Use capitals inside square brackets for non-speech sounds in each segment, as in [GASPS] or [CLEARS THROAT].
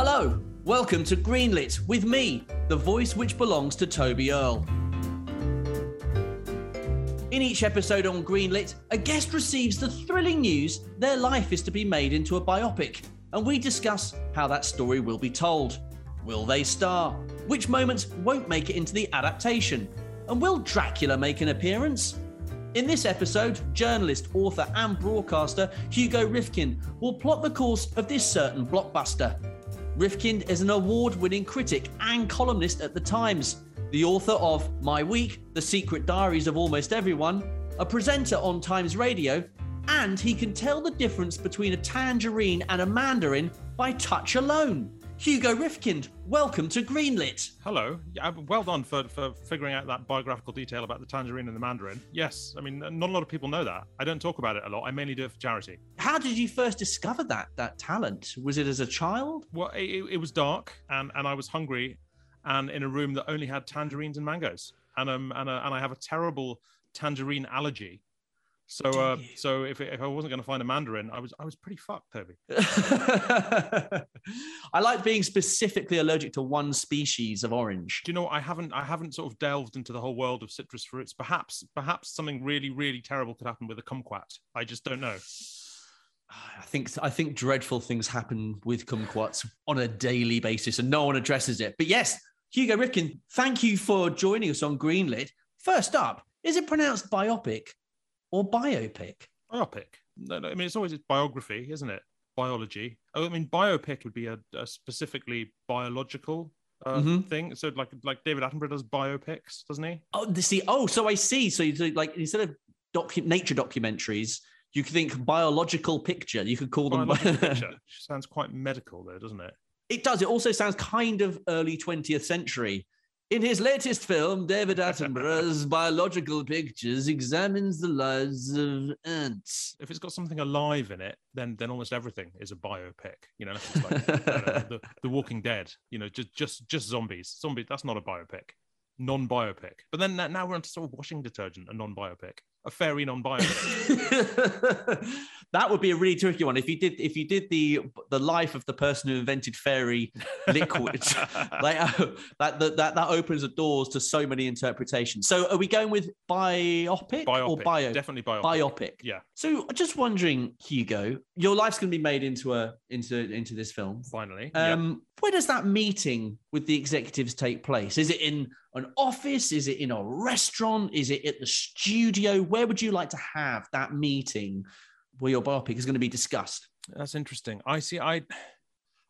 Hello, welcome to Greenlit with me, the voice which belongs to Toby Earle. In each episode on Greenlit, a guest receives the thrilling news their life is to be made into a biopic, and we discuss how that story will be told. Will they star? Which moments won't make it into the adaptation? And will Dracula make an appearance? In this episode, journalist, author, and broadcaster Hugo Rifkind will plot the course of this certain blockbuster. Rifkind is an award winning critic and columnist at The Times, the author of My Week, The Secret Diaries of Almost Everyone, a presenter on Times Radio, and he can tell the difference between a tangerine and a mandarin by touch alone. Hugo Rifkind, welcome to Greenlit. Hello. Yeah, well done for, for figuring out that biographical detail about the tangerine and the mandarin. Yes, I mean, not a lot of people know that. I don't talk about it a lot. I mainly do it for charity. How did you first discover that that talent? Was it as a child? Well, it, it was dark and, and I was hungry and in a room that only had tangerines and mangoes. And, um, and, uh, and I have a terrible tangerine allergy. So, uh, so if, if I wasn't going to find a Mandarin, I was I was pretty fucked, Toby. [LAUGHS] I like being specifically allergic to one species of orange. Do you know what? I haven't I haven't sort of delved into the whole world of citrus fruits. Perhaps perhaps something really really terrible could happen with a kumquat. I just don't know. [SIGHS] I think I think dreadful things happen with kumquats on a daily basis, and no one addresses it. But yes, Hugo Rifkind, thank you for joining us on Greenlit. First up, is it pronounced biopic or biopic? Biopic. No, no, I mean, it's always it's biography, isn't it? Biology. Oh, I mean, biopic would be a, a specifically biological uh, mm-hmm. thing. So, like, like David Attenborough does biopics, doesn't he? Oh, see. Oh, so I see. So, you like instead of docu- nature documentaries, you could think biological picture. You could call them. [LAUGHS] picture. Sounds quite medical, though, doesn't it? It does. It also sounds kind of early 20th century. In his latest film, David Attenborough's [LAUGHS] Biological Pictures examines the lives of ants. If it's got something alive in it, then then almost everything is a biopic. You know, like, [LAUGHS] the, the Walking Dead. You know, just just just zombies. Zombies. That's not a biopic. Non-biopic. But then now we're onto sort of washing detergent, a non-biopic a fairy non-biopic. [LAUGHS] [LAUGHS] that would be a really tricky one. If you did, if you did the the life of the person who invented fairy [LAUGHS] liquid, like uh, that, that that that opens the doors to so many interpretations. So, are we going with biopic, biopic or bio? Definitely biopic. Biopic. Yeah. So, just wondering, Hugo, your life's going to be made into a into into this film. Finally. Um, yep. Where does that meeting with the executives take place? Is it in an office? Is it in a restaurant? Is it at the studio? Where would you like to have that meeting where your biopic is going to be discussed? That's interesting. I see. I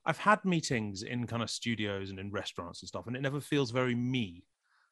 I've had meetings in kind of studios and in restaurants and stuff, and it never feels very me.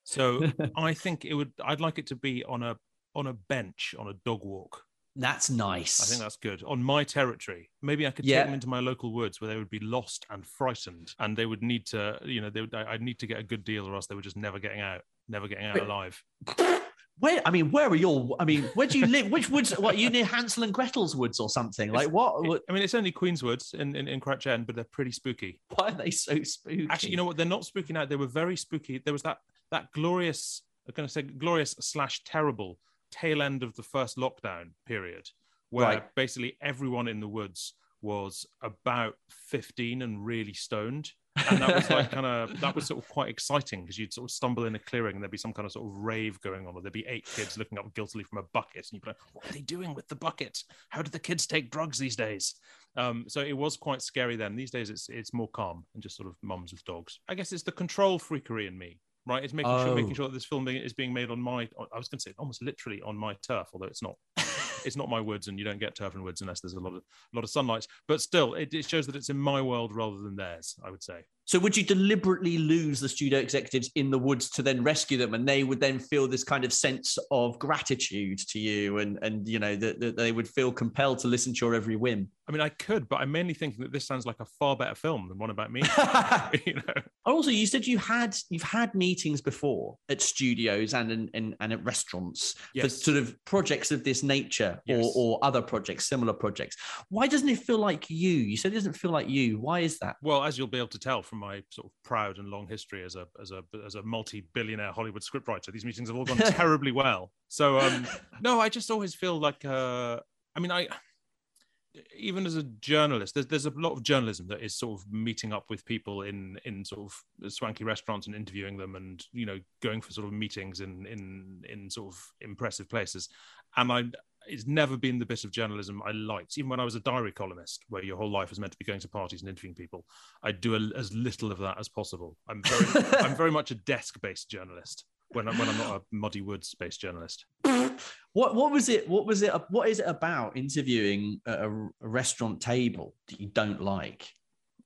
So [LAUGHS] I think it would. I'd like it to be on a on a bench on a dog walk that's nice. I think that's good. On my territory, maybe I could yeah. take them into my local woods where they would be lost and frightened, and they would need to, you know, they would, I'd need to get a good deal, or else they were just never getting out, never getting out Wait. alive. [LAUGHS] Where I mean, where are your? I mean, where do you live? Which woods? What you near Hansel and Gretel's woods or something? Like what? I mean, it's only Queen's Woods in in, in Crouch End, but they're pretty spooky. Why are they so spooky? Actually, you know what? They're not spooky now. They were very spooky. There was that that glorious. I'm going to say glorious slash terrible tail end of the first lockdown period where right. basically everyone in the woods was about 15 and really stoned. and that was like [LAUGHS] kind of that was sort of quite exciting because you'd sort of stumble in a clearing and there'd be some kind of sort of rave going on, or there'd be eight kids looking up guiltily from a bucket, and you'd be like, "What are they doing with the bucket? How do the kids take drugs these days?" Um, so it was quite scary then. These days, it's it's more calm and just sort of mums with dogs. I guess it's the control freakery in me, right? It's making oh. sure making oh. sure that this film is being made on my. I was going to say almost literally on my turf, although it's not [LAUGHS] it's not my woods, and you don't get turf and woods unless there's a lot of a lot of sunlight. But still, it, it shows that it's in my world rather than theirs. I would say. So would you deliberately lose the studio executives in the woods to then rescue them, and they would then feel this kind of sense of gratitude to you, and and you know that, that they would feel compelled to listen to your every whim? I mean, I could, but I'm mainly thinking that this sounds like a far better film than one about me. [LAUGHS] [LAUGHS] you know. Also, you said you had you've had meetings before at studios and in, in and at restaurants yes. for sort of projects of this nature yes. or, or other projects, similar projects. Why doesn't it feel like you? You said it doesn't feel like you. Why is that? Well, as you'll be able to tell from my sort of proud and long history as a as a as a multi-billionaire Hollywood scriptwriter, these meetings have all gone [LAUGHS] terribly well. So um, [LAUGHS] no, I just always feel like uh, I mean I even as a journalist, there's there's a lot of journalism that is sort of meeting up with people in in sort of swanky restaurants and interviewing them, and you know going for sort of meetings in in in sort of impressive places. And I, it's never been the bit of journalism I liked. Even when I was a diary columnist, where your whole life is meant to be going to parties and interviewing people, I do a, as little of that as possible. I'm very [LAUGHS] I'm very much a desk based journalist when I'm when I'm not a muddy woods based journalist. What what was it? What was it? What is it about interviewing at a, a restaurant table that you don't like?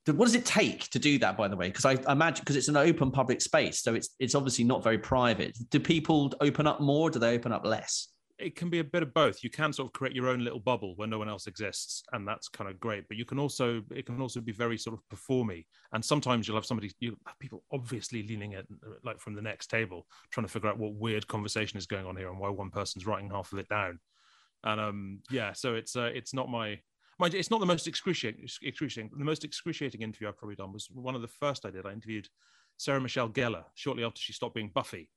What does it take to do that? By the way, because I imagine because it's an open public space, so it's it's obviously not very private. Do people open up more? do they open up less? It can be a bit of both. You can sort of create your own little bubble where no one else exists, and that's kind of great. But you can also it can also be very sort of performy, and sometimes you'll have somebody you have people obviously leaning at like from the next table, trying to figure out what weird conversation is going on here and why one person's writing half of it down. And um, yeah, so it's uh, it's not my mind. It's not the most excruciating. Excruciating. The most excruciating interview I've probably done was one of the first I did. I interviewed Sarah Michelle Gellar shortly after she stopped being Buffy.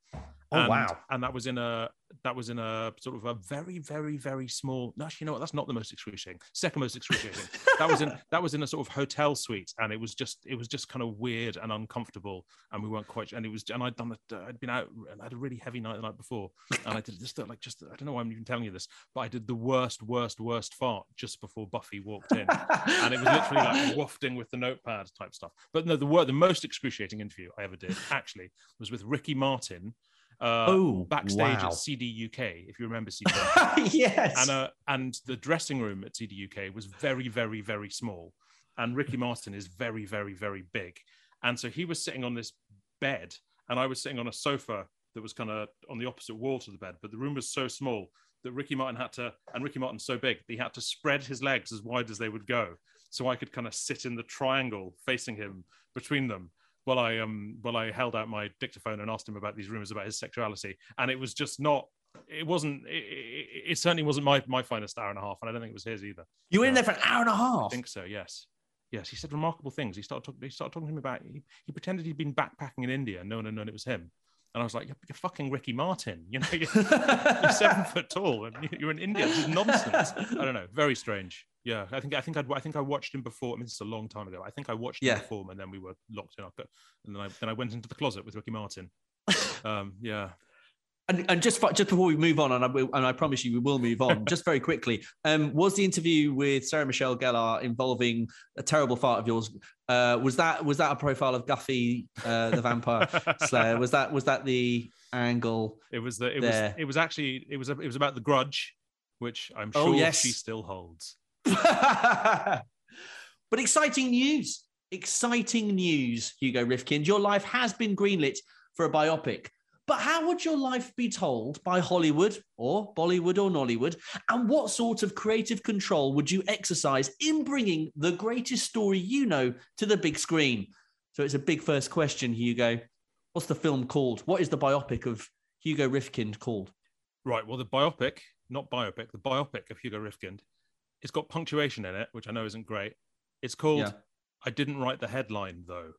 Oh and, wow! And that was in a that was in a sort of a very very very small. No, actually, you know what? That's not the most excruciating. Second most excruciating. that was in [LAUGHS] that was in a sort of hotel suite, and it was just it was just kind of weird and uncomfortable, and we weren't quite. And it was and I'd done it. I'd been out and I had a really heavy night the night before, and I did just like just I don't know why I'm even telling you this, but I did the worst worst worst fart just before Buffy walked in, and it was literally like [LAUGHS] wafting with the notepad type stuff. But no, the word the most excruciating interview I ever did actually was with Ricky Martin uh, oh, backstage wow. at CD UK, if you remember CD [LAUGHS] yes. And, uh, and the dressing room at CD UK was very, very, very small. And Ricky Martin is very, very, very big. And so he was sitting on this bed, and I was sitting on a sofa that was kind of on the opposite wall to the bed. But the room was so small that Ricky Martin had to, and Ricky Martin's so big, he had to spread his legs as wide as they would go. So I could kind of sit in the triangle facing him between them while I um while I held out my dictaphone and asked him about these rumors about his sexuality, and it was just not. It wasn't. It, it, it certainly wasn't my my finest hour and a half, and I don't think it was his either. You were in Uh, there for an hour and a half. I think so. Yes. Yes, he said remarkable things. He started talking. He started talking to him about. He, he pretended he'd been backpacking in India, and no one had known it was him. And I was like, "You're, you're fucking Ricky Martin. You know, you're, you're seven [LAUGHS] foot tall, and you're in India. This is nonsense. I don't know. Very strange. Yeah, I think I think I'd, I think I watched him before. I mean, this is a long time ago. I think I watched him Yeah. perform, and then we were locked in up. And then I then I went into the closet with Ricky Martin. [LAUGHS] Um, yeah. And, and just just before we move on, and I will, and I promise you we will move on. [LAUGHS] just very quickly, um, was the interview with Sarah Michelle Gellar involving a terrible fart of yours? Uh, was that was that a profile of Buffy, uh, the vampire [LAUGHS] slayer? Was that was that the angle? It was the it there. was it was actually it was it was about the grudge, which I'm Oh, sure yes. she still holds. [LAUGHS] but exciting news! Exciting news, Hugo Rifkind. Your life has been greenlit for a biopic. But how would your life be told by Hollywood or Bollywood or Nollywood? And what sort of creative control would you exercise in bringing the greatest story you know to the big screen? So it's a big first question, Hugo. What's the film called? What is the biopic of Hugo Rifkind called? Right. Well, the biopic, not biopic, the biopic of Hugo Rifkind, it's got punctuation in it, which I know isn't great. It's called Yeah. I didn't write the headline though,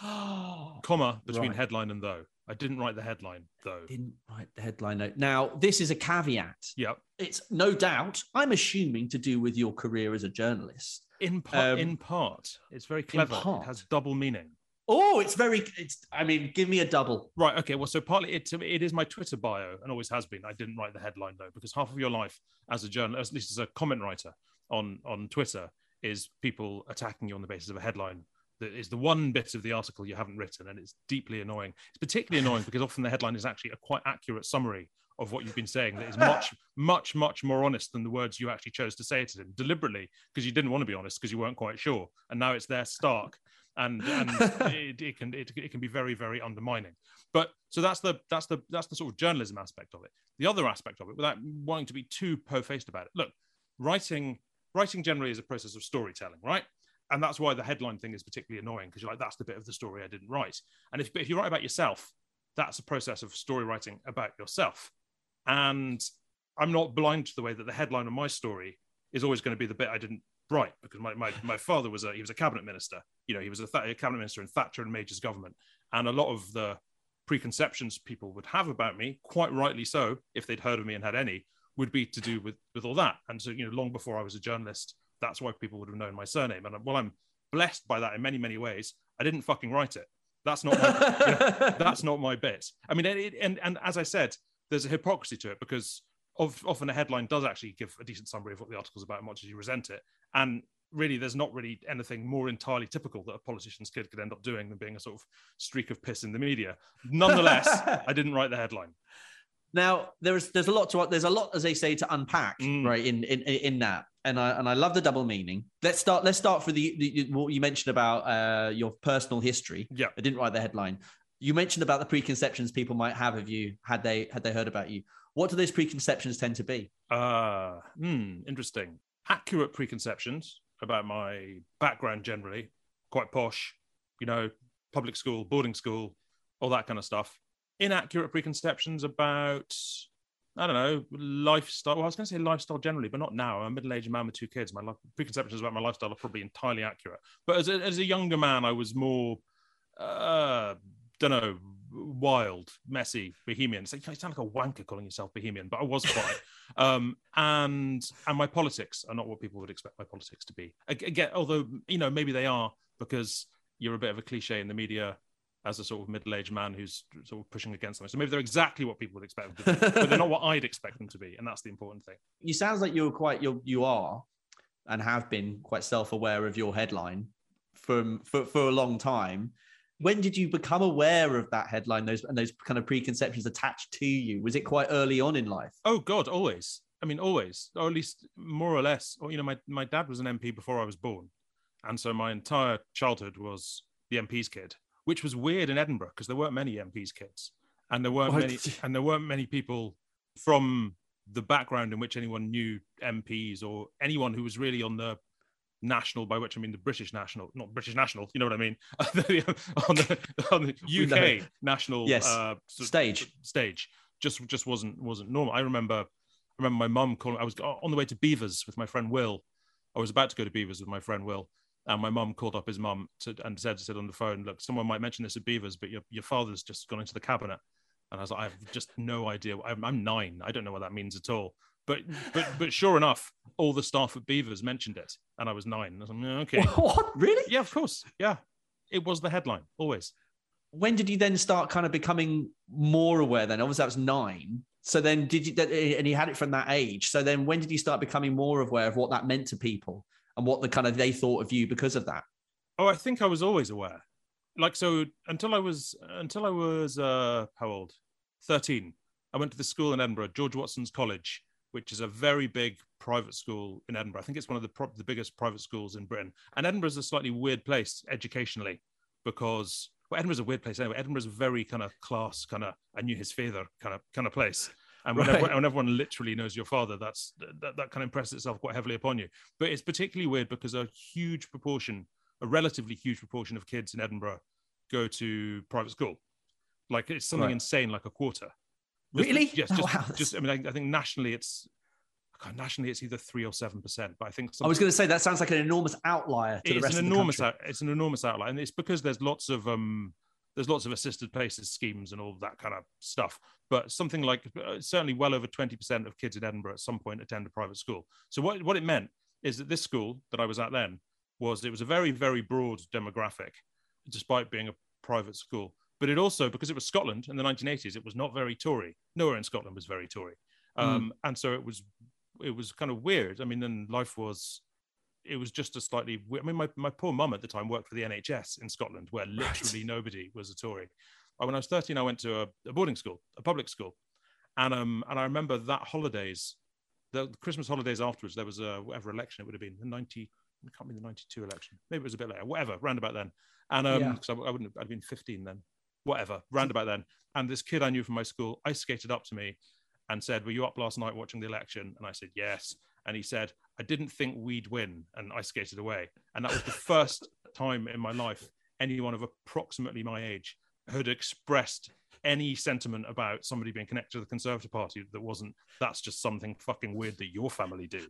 [GASPS] comma between Right. headline and though. I didn't write the headline though. Didn't write the headline note. Now, this is a caveat. Yep. It's no doubt, I'm assuming, to do with your career as a journalist. In part, Um, in part, it's very clever. part. It has double meaning. Oh, it's very, it's, I mean, give me a double. Right. Okay. Well, so partly it it is my Twitter bio and always has been. I didn't write the headline though, because half of your life as a journalist, at least as a comment writer on on Twitter, is people attacking you on the basis of a headline that is the one bit of the article you haven't written, and it's deeply annoying. It's particularly annoying because often the headline is actually a quite accurate summary of what you've been saying that is much, much, much more honest than the words you actually chose to say it in deliberately because you didn't want to be honest because you weren't quite sure, and now it's there stark. And, [LAUGHS] and it, it can it, it can be very very undermining. But so that's the that's the that's the sort of journalism aspect of it. The other aspect of it without wanting to be too po-faced about it look writing writing generally is a process of storytelling right? And that's why the headline thing is particularly annoying because you're like that's the bit of the story i didn't write. And if, if you write about yourself that's a process of story writing about yourself. And i'm not blind to the way that the headline of my story is always going to be the bit i didn't write because my, my, my father was a he was a cabinet minister you know he was a, Th- a cabinet minister in thatcher and major's government and a lot of the preconceptions people would have about me, quite rightly so, if they'd heard of me and had any, would be to do with with all that. And so, you know, long before I was a journalist, that's why people would have known my surname. And well, I'm blessed by that in many, many ways. I didn't fucking write it. That's not my, you know, [LAUGHS] that's not my bit. I mean, it, and and as I said, there's a hypocrisy to it because of, often a headline does actually give a decent summary of what the article's about, much as you resent it. And really, there's not really anything more entirely typical that a politician's kid could end up doing than being a sort of streak of piss in the media. Nonetheless, [LAUGHS] I didn't write the headline. Now there's there's a lot to there's a lot as they say to unpack mm. right in, in in that and I and I love the double meaning. Let's start let's start for the, the what you mentioned about uh, your personal history. Yeah, I didn't write the headline. You mentioned about the preconceptions people might have of you had they had they heard about you. What do those preconceptions tend to be? Uh, hmm, interesting. Accurate preconceptions about my background generally, quite posh, you know, public school, boarding school, all that kind of stuff inaccurate preconceptions about I don't know, lifestyle. Well, I was going to say lifestyle generally, but not now. I'm a middle-aged man with two kids. My life, preconceptions about my lifestyle are probably entirely accurate. But as a, as a younger man, I was more, uh, don't know, wild, messy, bohemian. So you sound like a wanker calling yourself bohemian, but I was quite. [LAUGHS] um, and and my politics are not what people would expect my politics to be. Again, although you know maybe they are because you're a bit of a cliche in the media as a sort of middle-aged man who's sort of pushing against them. So maybe they're exactly what people would expect them to be, but they're not what I'd expect them to be, and that's the important thing. You sounds like you're quite you you are and have been quite self-aware of your headline from for, for a long time. When did you become aware of that headline, those and those kind of preconceptions attached to you? Was it quite early on in life? Oh God, always. I mean, always, or at least more or less. Or you know, my my dad was an MP before I was born, and so my entire childhood was the MP's kid which was weird in Edinburgh because there weren't many MPs kids, and there weren't what? many, and there weren't many people from the background in which anyone knew MPs or anyone who was really on the national, by which I mean the British national, not British national, you know what I mean, [LAUGHS] on the, on the UK [LAUGHS] national yes. uh, stage stage just just wasn't wasn't normal. I remember I remember my mum calling. I was on the way to Beavers with my friend Will. I was about to go to Beavers with my friend Will, and my mum called up his mum and said, said on the phone, look, someone might mention this at Beavers, but your, your father's just gone into the cabinet. And I was like, I have just no idea. I'm, I'm nine. I don't know what that means at all. But but but sure enough, all the staff at Beavers mentioned it, and I was nine. I was like, okay. [LAUGHS] What? Really? Yeah, of course. Yeah, it was the headline always. When did you then start kind of becoming more aware? Then obviously that was nine. So then did you? And you had it from that age. So then when did you start becoming more aware of what that meant to people? and what the kind of they thought of you because of that? Oh, I think I was always aware. Like so until I was until I was uh how old? 13. I went to the school in Edinburgh, George Watson's College, which is a very big private school in Edinburgh. I think it's one of the pro- the biggest private schools in Britain. And Edinburgh is a slightly weird place educationally because well, Edinburgh's a weird place anyway. Edinburgh's a very kind of class, kind of I knew his father kind of kind of place. And when, right. everyone, when everyone literally knows your father, that's that, that kind of impresses itself quite heavily upon you. But it's particularly weird because a huge proportion, a relatively huge proportion of kids in Edinburgh go to private school. Like it's something right. insane, like a quarter. Just, really? Yes. Just, oh, wow. just I mean, I, I think nationally it's nationally it's either three or seven percent but i think i was going to say that sounds like an enormous outlier to the rest an enormous out, it's an enormous outlier and it's because there's lots of um there's lots of assisted places schemes and all that kind of stuff. But something like uh, certainly well over 20% of kids in Edinburgh at some point attend a private school. So what, what it meant is that this school that I was at then was it was a very, very broad demographic, despite being a private school. But it also, because it was Scotland in the 1980s, it was not very Tory. Nowhere in Scotland was very Tory. Hmm. Um, mm. And so it was it was kind of weird. I mean, then life was it was just a slightly. I mean, my, my poor mum at the time worked for the NHS in Scotland, where literally right. nobody was a Tory. When I was 13, I went to a, a, boarding school, a public school, and um and I remember that holidays, the Christmas holidays afterwards, there was a whatever election it would have been, the 90, it can't be the 92 election, maybe it was a bit later, whatever, round about then, and um because yeah. I, I, wouldn't, I'd been 15 then, whatever, round about then, and this kid I knew from my school ice skated up to me and said, "Were you up last night watching the election?" And I said, "Yes." and he said, I didn't think we'd win. And I skated away. And that was the first time in my life anyone of approximately my age had expressed any sentiment about somebody being connected to the Conservative Party that wasn't, that's just something fucking weird that your family do.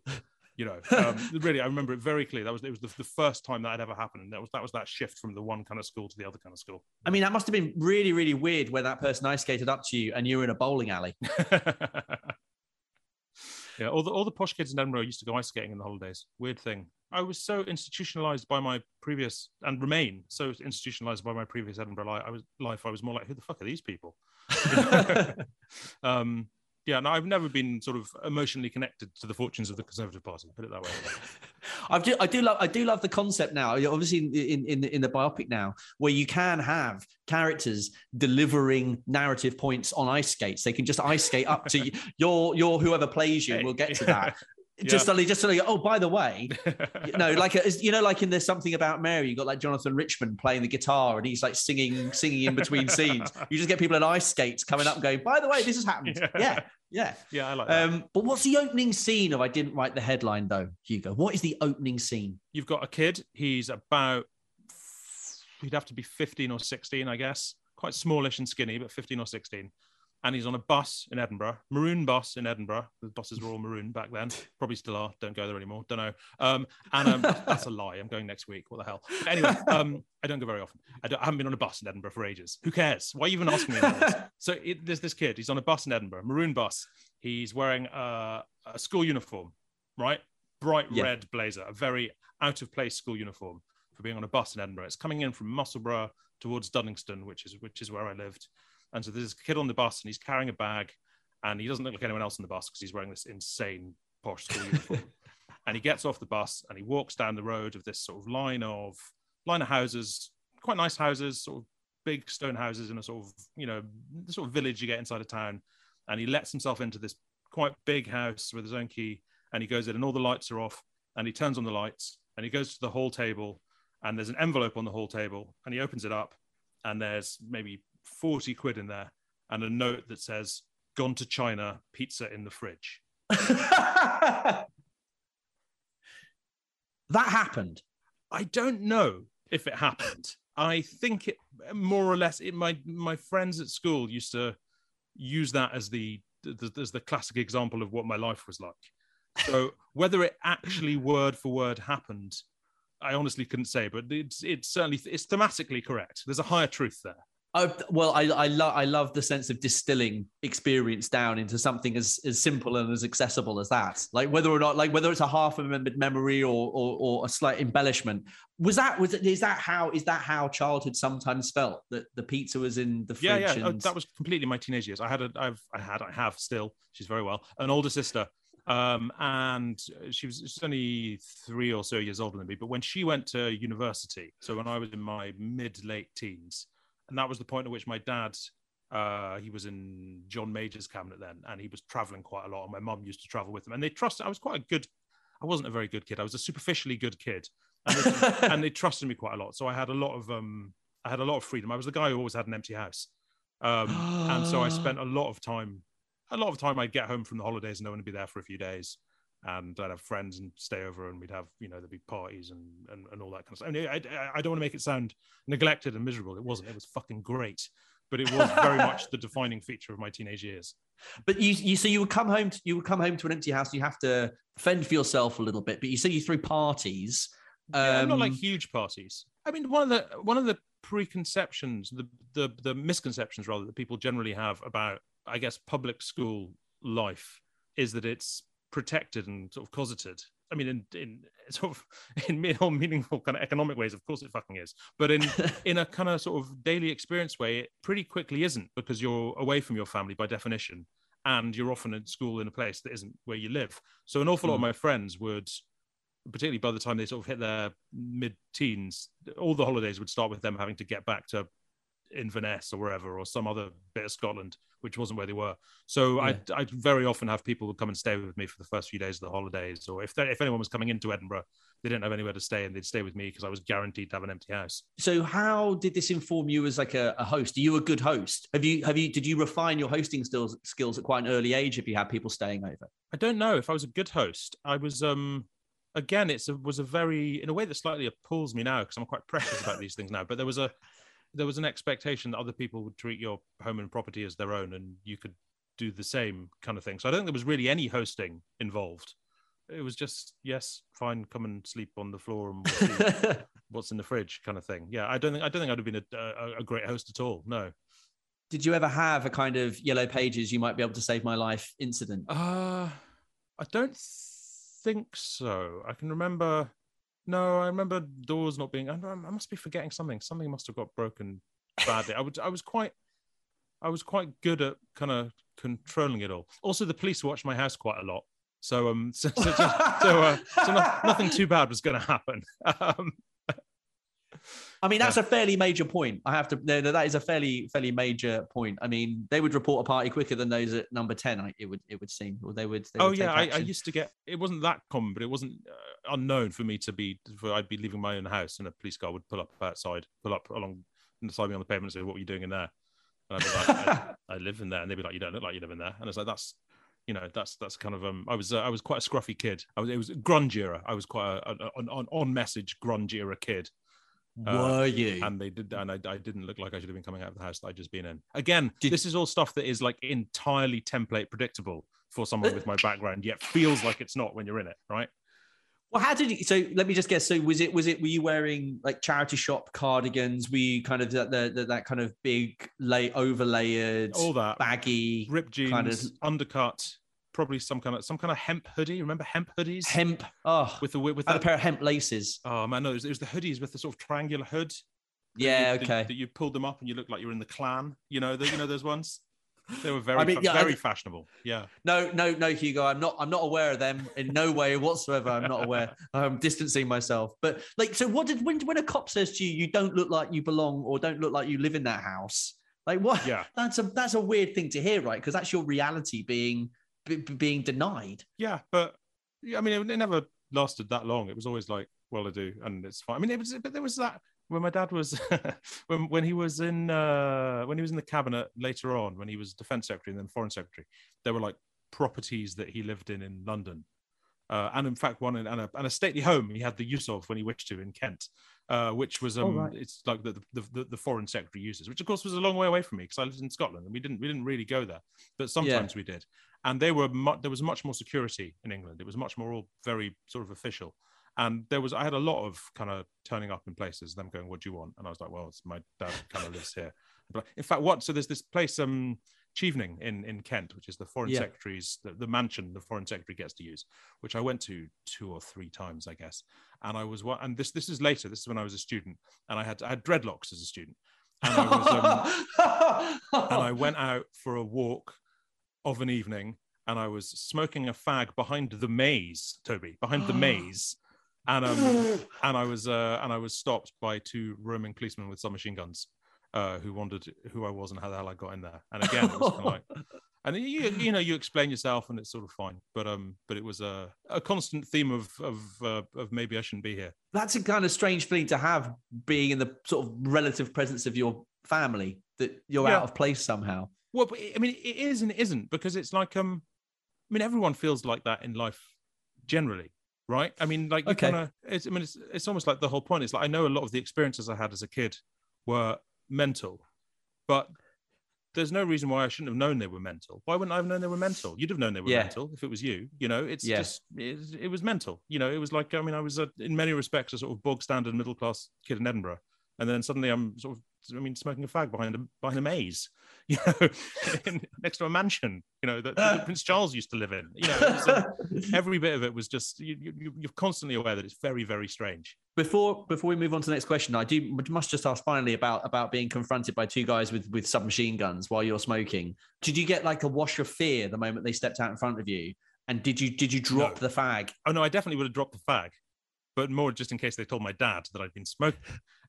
You know, um, [LAUGHS] really, I remember it very clearly. That was it was the, the, first time that had ever happened, and that was that was that shift from the one kind of school to the other kind of school. I mean, that must have been really, really weird when that person ice skated up to you and you were in a bowling alley. [LAUGHS] Yeah, all the all the posh kids in Edinburgh used to go ice skating in the holidays. Weird thing. I was so institutionalized by my previous and remain so institutionalized by my previous Edinburgh life. I was life. I was more like, who the fuck are these people? [LAUGHS] um, yeah, no, I've never been sort of emotionally connected to the fortunes of the Conservative Party. Put it that way. [LAUGHS] I do, I do love, I do love the concept now. Obviously, in in in the biopic now, where you can have characters delivering narrative points on ice skates. They can just ice skate up to [LAUGHS] your your whoever plays you. We'll get to that. [LAUGHS] just yeah. suddenly, just suddenly, oh, by the way, you know, like uh, you know, like in there's something about Mary. You got like Jonathan Richman playing the guitar, and he's like singing, singing in between scenes. You just get people in ice skates coming up, and going, by the way, this has happened. Yeah, yeah, yeah. yeah I like that. Um, but what's the opening scene of? I didn't write the headline though, Hugo. What is the opening scene? You've got a kid. He's about, he'd have to be 15 or 16, I guess. Quite smallish and skinny, but 15 or 16 and he's on a bus in Edinburgh, maroon bus in Edinburgh. The buses were all maroon back then, [LAUGHS] probably still are. Don't go there anymore. Don't know. Um, and um, that's a lie. I'm going next week. What the hell? But anyway, um, [LAUGHS] I don't go very often. I, I, haven't been on a bus in Edinburgh for ages. Who cares? Why are you even asking me? [LAUGHS] so it, there's this kid. He's on a bus in Edinburgh, maroon bus. He's wearing a, a school uniform, right? Bright yeah. red blazer, a very out of place school uniform for being on a bus in Edinburgh. It's coming in from Musselburgh towards Duddingston, which is which is where I lived. And so there's a kid on the bus and he's carrying a bag and he doesn't look like anyone else on the bus because he's wearing this insane posh school uniform. [LAUGHS] and he gets off the bus and he walks down the road of this sort of line of line of houses, quite nice houses, sort of big stone houses in a sort of, you know, the sort of village you get inside a town. And he lets himself into this quite big house with his own key and he goes in and all the lights are off and he turns on the lights and he goes to the hall table and there's an envelope on the hall table and he opens it up and there's maybe 40 quid in there and a note that says, Gone to China, pizza in the fridge. [LAUGHS] that happened. I don't know if it happened. I think it more or less. It, my my friends at school used to use that as the, the as the classic example of what my life was like. So [LAUGHS] whether it actually word for word happened, I honestly couldn't say. But it's it's certainly it's thematically correct. There's a higher truth there. I, well, I I love I love the sense of distilling experience down into something as as simple and as accessible as that. Like whether or not, like whether it's a half remembered memory or, or or a slight embellishment. Was that was is that how is that how childhood sometimes felt that the pizza was in the fridge? Yeah, yeah. Oh, and... That was completely my teenage years. I had a I've I had I have still. She's very well. An older sister um, and she was, she was only three or so years older than me. But when she went to university, so when I was in my mid late teens, and that was the point at which my dad uh, he was in John Major's cabinet then, and he was traveling quite a lot. And my mum used to travel with him, and they trusted. I was quite a good. I wasn't a very good kid. I was a superficially good kid, and they, [LAUGHS] and they trusted me quite a lot. So I had a lot of um, I had a lot of freedom. I was the guy who always had an empty house, um, and so I [GASPS] spent a lot of time. A lot of time, I'd get home from the holidays and no one would be there for a few days and I'd have friends and stay over, and we'd have you know there'd be parties and and, and all that kind of stuff. I, mean, I, I don't want to make it sound neglected and miserable. It wasn't. It was fucking great, but it was very much the defining feature of my teenage years. But you you so you would come home to, you would come home to an empty house. You have to fend for yourself a little bit. But you say you threw parties. Um, yeah, not like huge parties. I mean, one of the one of the preconceptions, the the the misconceptions rather that people generally have about, I guess, public school life is that it's protected and sort of closeted. I mean, in, in [LAUGHS] sort of in more meaningful kind of economic ways, of course it fucking is. But in [LAUGHS] in a kind of sort of daily experience way, it pretty quickly isn't because you're away from your family by definition, and you're often at school in a place that isn't where you live. So an awful mm. lot of mm. my friends would, particularly by the time they sort of hit their mid-teens, all the holidays would start with them having to get back to Inverness or wherever, or some other bit of Scotland, which wasn't where they were. So yeah. I I very often have people come and stay with me for the first few days of the holidays, or if if anyone was coming into Edinburgh, they didn't have anywhere to stay, and they'd stay with me because I was guaranteed to have an empty house. So how did this inform you as like a, a, host? Are you a good host? Have you have you did you refine your hosting skills skills at quite an early age if you had people staying over? I don't know if I was a good host. I was um again, it's a, was a very in a way that slightly appalls me now because I'm quite precious about these things now. But there was a there was an expectation that other people would treat your home and property as their own, and you could do the same kind of thing. So I don't think there was really any hosting involved. It was just yes, fine, come and sleep on the floor and [LAUGHS] what's in the fridge, kind of thing. Yeah, I don't think I don't think I'd have been a, a, a great host at all. No. Did you ever have a kind of yellow pages? You might be able to save my life incident. Uh, I don't think so. I can remember No, I remember doors not being. I, I must be forgetting something. Something must have got broken badly. I would. I was quite. I was quite good at kind of controlling it all. Also, the police watched my house quite a lot, so um, [LAUGHS] so so, so, uh, so no, nothing too bad was going to happen. [LAUGHS] Um, I mean, that's yeah. a fairly major point. I have to. That is a fairly fairly major point. I mean, they would report a party quicker than those at number ten. It would it would seem, or they would. They oh would yeah, I, I, used to get. It wasn't that common, but it wasn't uh, unknown for me to be. For, I'd be leaving my own house, and a police car would pull up outside, pull up along beside me on the pavement, and say, "What were you doing in there?" And I'd be like, I, [LAUGHS] "I live in there," and they'd be like, "You don't look like you live in there," and it's like, "That's." You know, that's that's kind of um. I was uh, I was quite a scruffy kid. I was it was grunge era. I was quite a, a, an on message grunge era kid. Were uh, you? And they did, and I, I, didn't look like I should have been coming out of the house that I'd just been in. Again, did, this is all stuff that is like entirely template predictable for someone with my background, yet feels like it's not when you're in it, right? Well, how did you? So let me just guess. So was it was it? Were you wearing like charity shop cardigans? Were you kind of that the, the, that kind of big lay overlayered, all that baggy, ripped jeans, kind of undercut, probably some kind of some kind of hemp hoodie. Remember hemp hoodies? Hemp. Oh, with the with that, a pair of hemp laces. Oh man, no, it was, it was the hoodies with the sort of triangular hood. Yeah, you, okay. That, that, you pulled them up and you look like you're in the Klan. You know, the, you know those ones. They were very, I mean, yeah, very I, fashionable. Yeah. No, no, no, Hugo. I'm not. I'm not aware of them in no way whatsoever. I'm not aware. [LAUGHS] I'm distancing myself. But like, so what did when when a cop says to you, you don't look like you belong or don't look like you live in that house? Like what? Yeah. That's a that's a weird thing to hear, right? Because that's your reality being b- being denied. Yeah, but I mean, it, never lasted that long. It was always like, well, I do, and it's fine. I mean, it was, but there was that when my dad was [LAUGHS] when when he was in uh, when he was in the cabinet later on, when he was defense secretary and then foreign secretary, there were like properties that he lived in in London. Uh, and in fact, one in, and, a, and a stately home he had the use of when he wished to in Kent, uh, which was um, oh, right. it's like the, the, the, the, foreign secretary uses, which of course was a long way away from me because I lived in Scotland and we didn't we didn't really go there, but sometimes yeah. we did and they were mu- there was much more security in England. It was much more all very sort of official, and there was I had a lot of kind of turning up in places, them going, "What do you want?" And I was like, "Well, it's my dad kind of lives here." But in fact, what? So there's this place, um, Chevening in in Kent, which is the foreign yeah. secretary's the, the, mansion the foreign secretary gets to use, which I went to two or three times, I guess. And I was what, and this this is later. This is when I was a student, and I had I had dreadlocks as a student, and I was um, [LAUGHS] and I went out for a walk of an evening and I was smoking a fag behind the maze, Toby, behind the [GASPS] maze. And um, [GASPS] and I was uh, and I was stopped by two roaming policemen with submachine guns, uh, who wondered who I was and how the hell I got in there. And again, it was kind of like, [LAUGHS] and you you know you explain yourself and it's sort of fine, but um, but it was a, a constant theme of of uh, of maybe I shouldn't be here. That's a kind of strange feeling to have, being in the sort of relative presence of your family that you're yeah. out of place somehow. Well, I mean, it is and it isn't because it's like um, I mean, everyone feels like that in life generally, right? I mean, like you okay. kind of, I mean, it's, it's almost like the whole point is like, I know a lot of the experiences I had as a kid were mental, but there's no reason why I shouldn't have known they were mental. Why wouldn't I have known they were mental? You'd have known they were yeah. mental if it was you. You know, it's yeah. just it, it, was mental. You know, it was like I mean, I was a, in many respects a sort of bog standard middle class kid in Edinburgh, and then suddenly I'm sort of I mean, smoking a fag behind a behind a maze, [LAUGHS] you know, next to a mansion, you know, that, that, uh. Prince Charles used to live in. You know, so um, [LAUGHS] every bit of it was just you, you, you're constantly aware that it's very, very strange. Before before we move on to the next question, I do must just ask finally about about being confronted by two guys with with submachine guns while you're smoking. Did you get like a wash of fear the moment they stepped out in front of you? And did you did you drop no. the fag? Oh no, I definitely would have dropped the fag but more just in case they told my dad that I'd been smoking.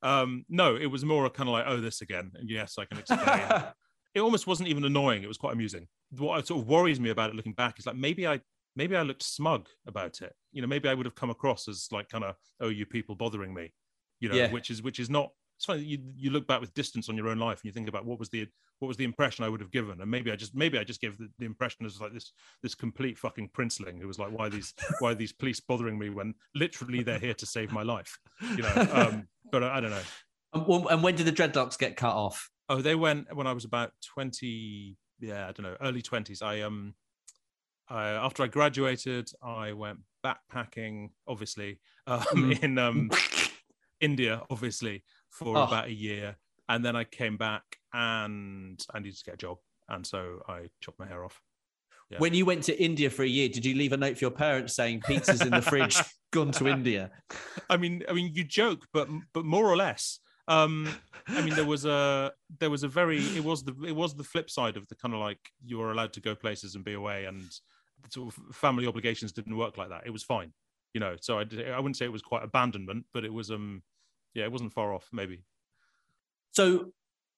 Um, no, it was more a kind of like, oh, this again. And yes, I can explain. [LAUGHS] it almost wasn't even annoying. It was quite amusing. What sort of worries me about it looking back is like maybe I maybe I looked smug about it. You know, maybe I would have come across as like kind of, oh, you people bothering me. You know, yeah. which is which is not it's funny you you look back with distance on your own life and you think about what was the what was the impression I would have given, and maybe I just maybe I just gave the, the impression as like this this complete fucking princeling who was like, why these [LAUGHS] why these police bothering me when literally they're here to save my life, you know? [LAUGHS] Um, but I, I don't know. And when did the dreadlocks get cut off? Oh, they went when I was about twenty. Yeah, I don't know, early twenties. I um, I, after I graduated, I went backpacking, obviously, um, mm. [LAUGHS] in um, India, obviously, for oh. about a year, and then I came back and I needed to get a job, and so I chopped my hair off. Yeah. When you went to India for a year, did you leave a note for your parents saying pizza's in the fridge, [LAUGHS] gone to India? I mean, I mean, you joke, but but more or less. Um, I mean, there was a there was a very it was the it was the flip side of the kind of like you were allowed to go places and be away, and sort of family obligations didn't work like that. It was fine, you know. So I I wouldn't say it was quite abandonment, but it was um yeah, it wasn't far off maybe. So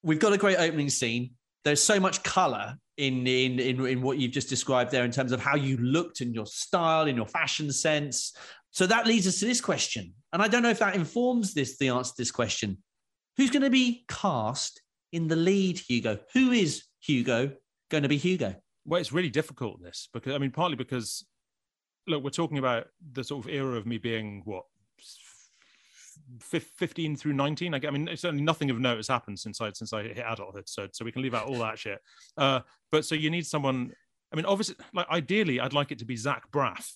we've got a great opening scene. There's so much color in, in in in what you've just described there in terms of how you looked and your style, in your fashion sense. So that leads us to this question, and I don't know if that informs this the answer to this question. Who's going to be cast in the lead, Hugo? Who is Hugo going to be Hugo? Well, it's really difficult this because I mean, partly because look, we're talking about the sort of era of me being what 15 through 19 I, mean certainly nothing of note has happened since i since i hit adulthood so so we can leave out all that shit uh but so you need someone i mean obviously like ideally i'd like it to be zach braff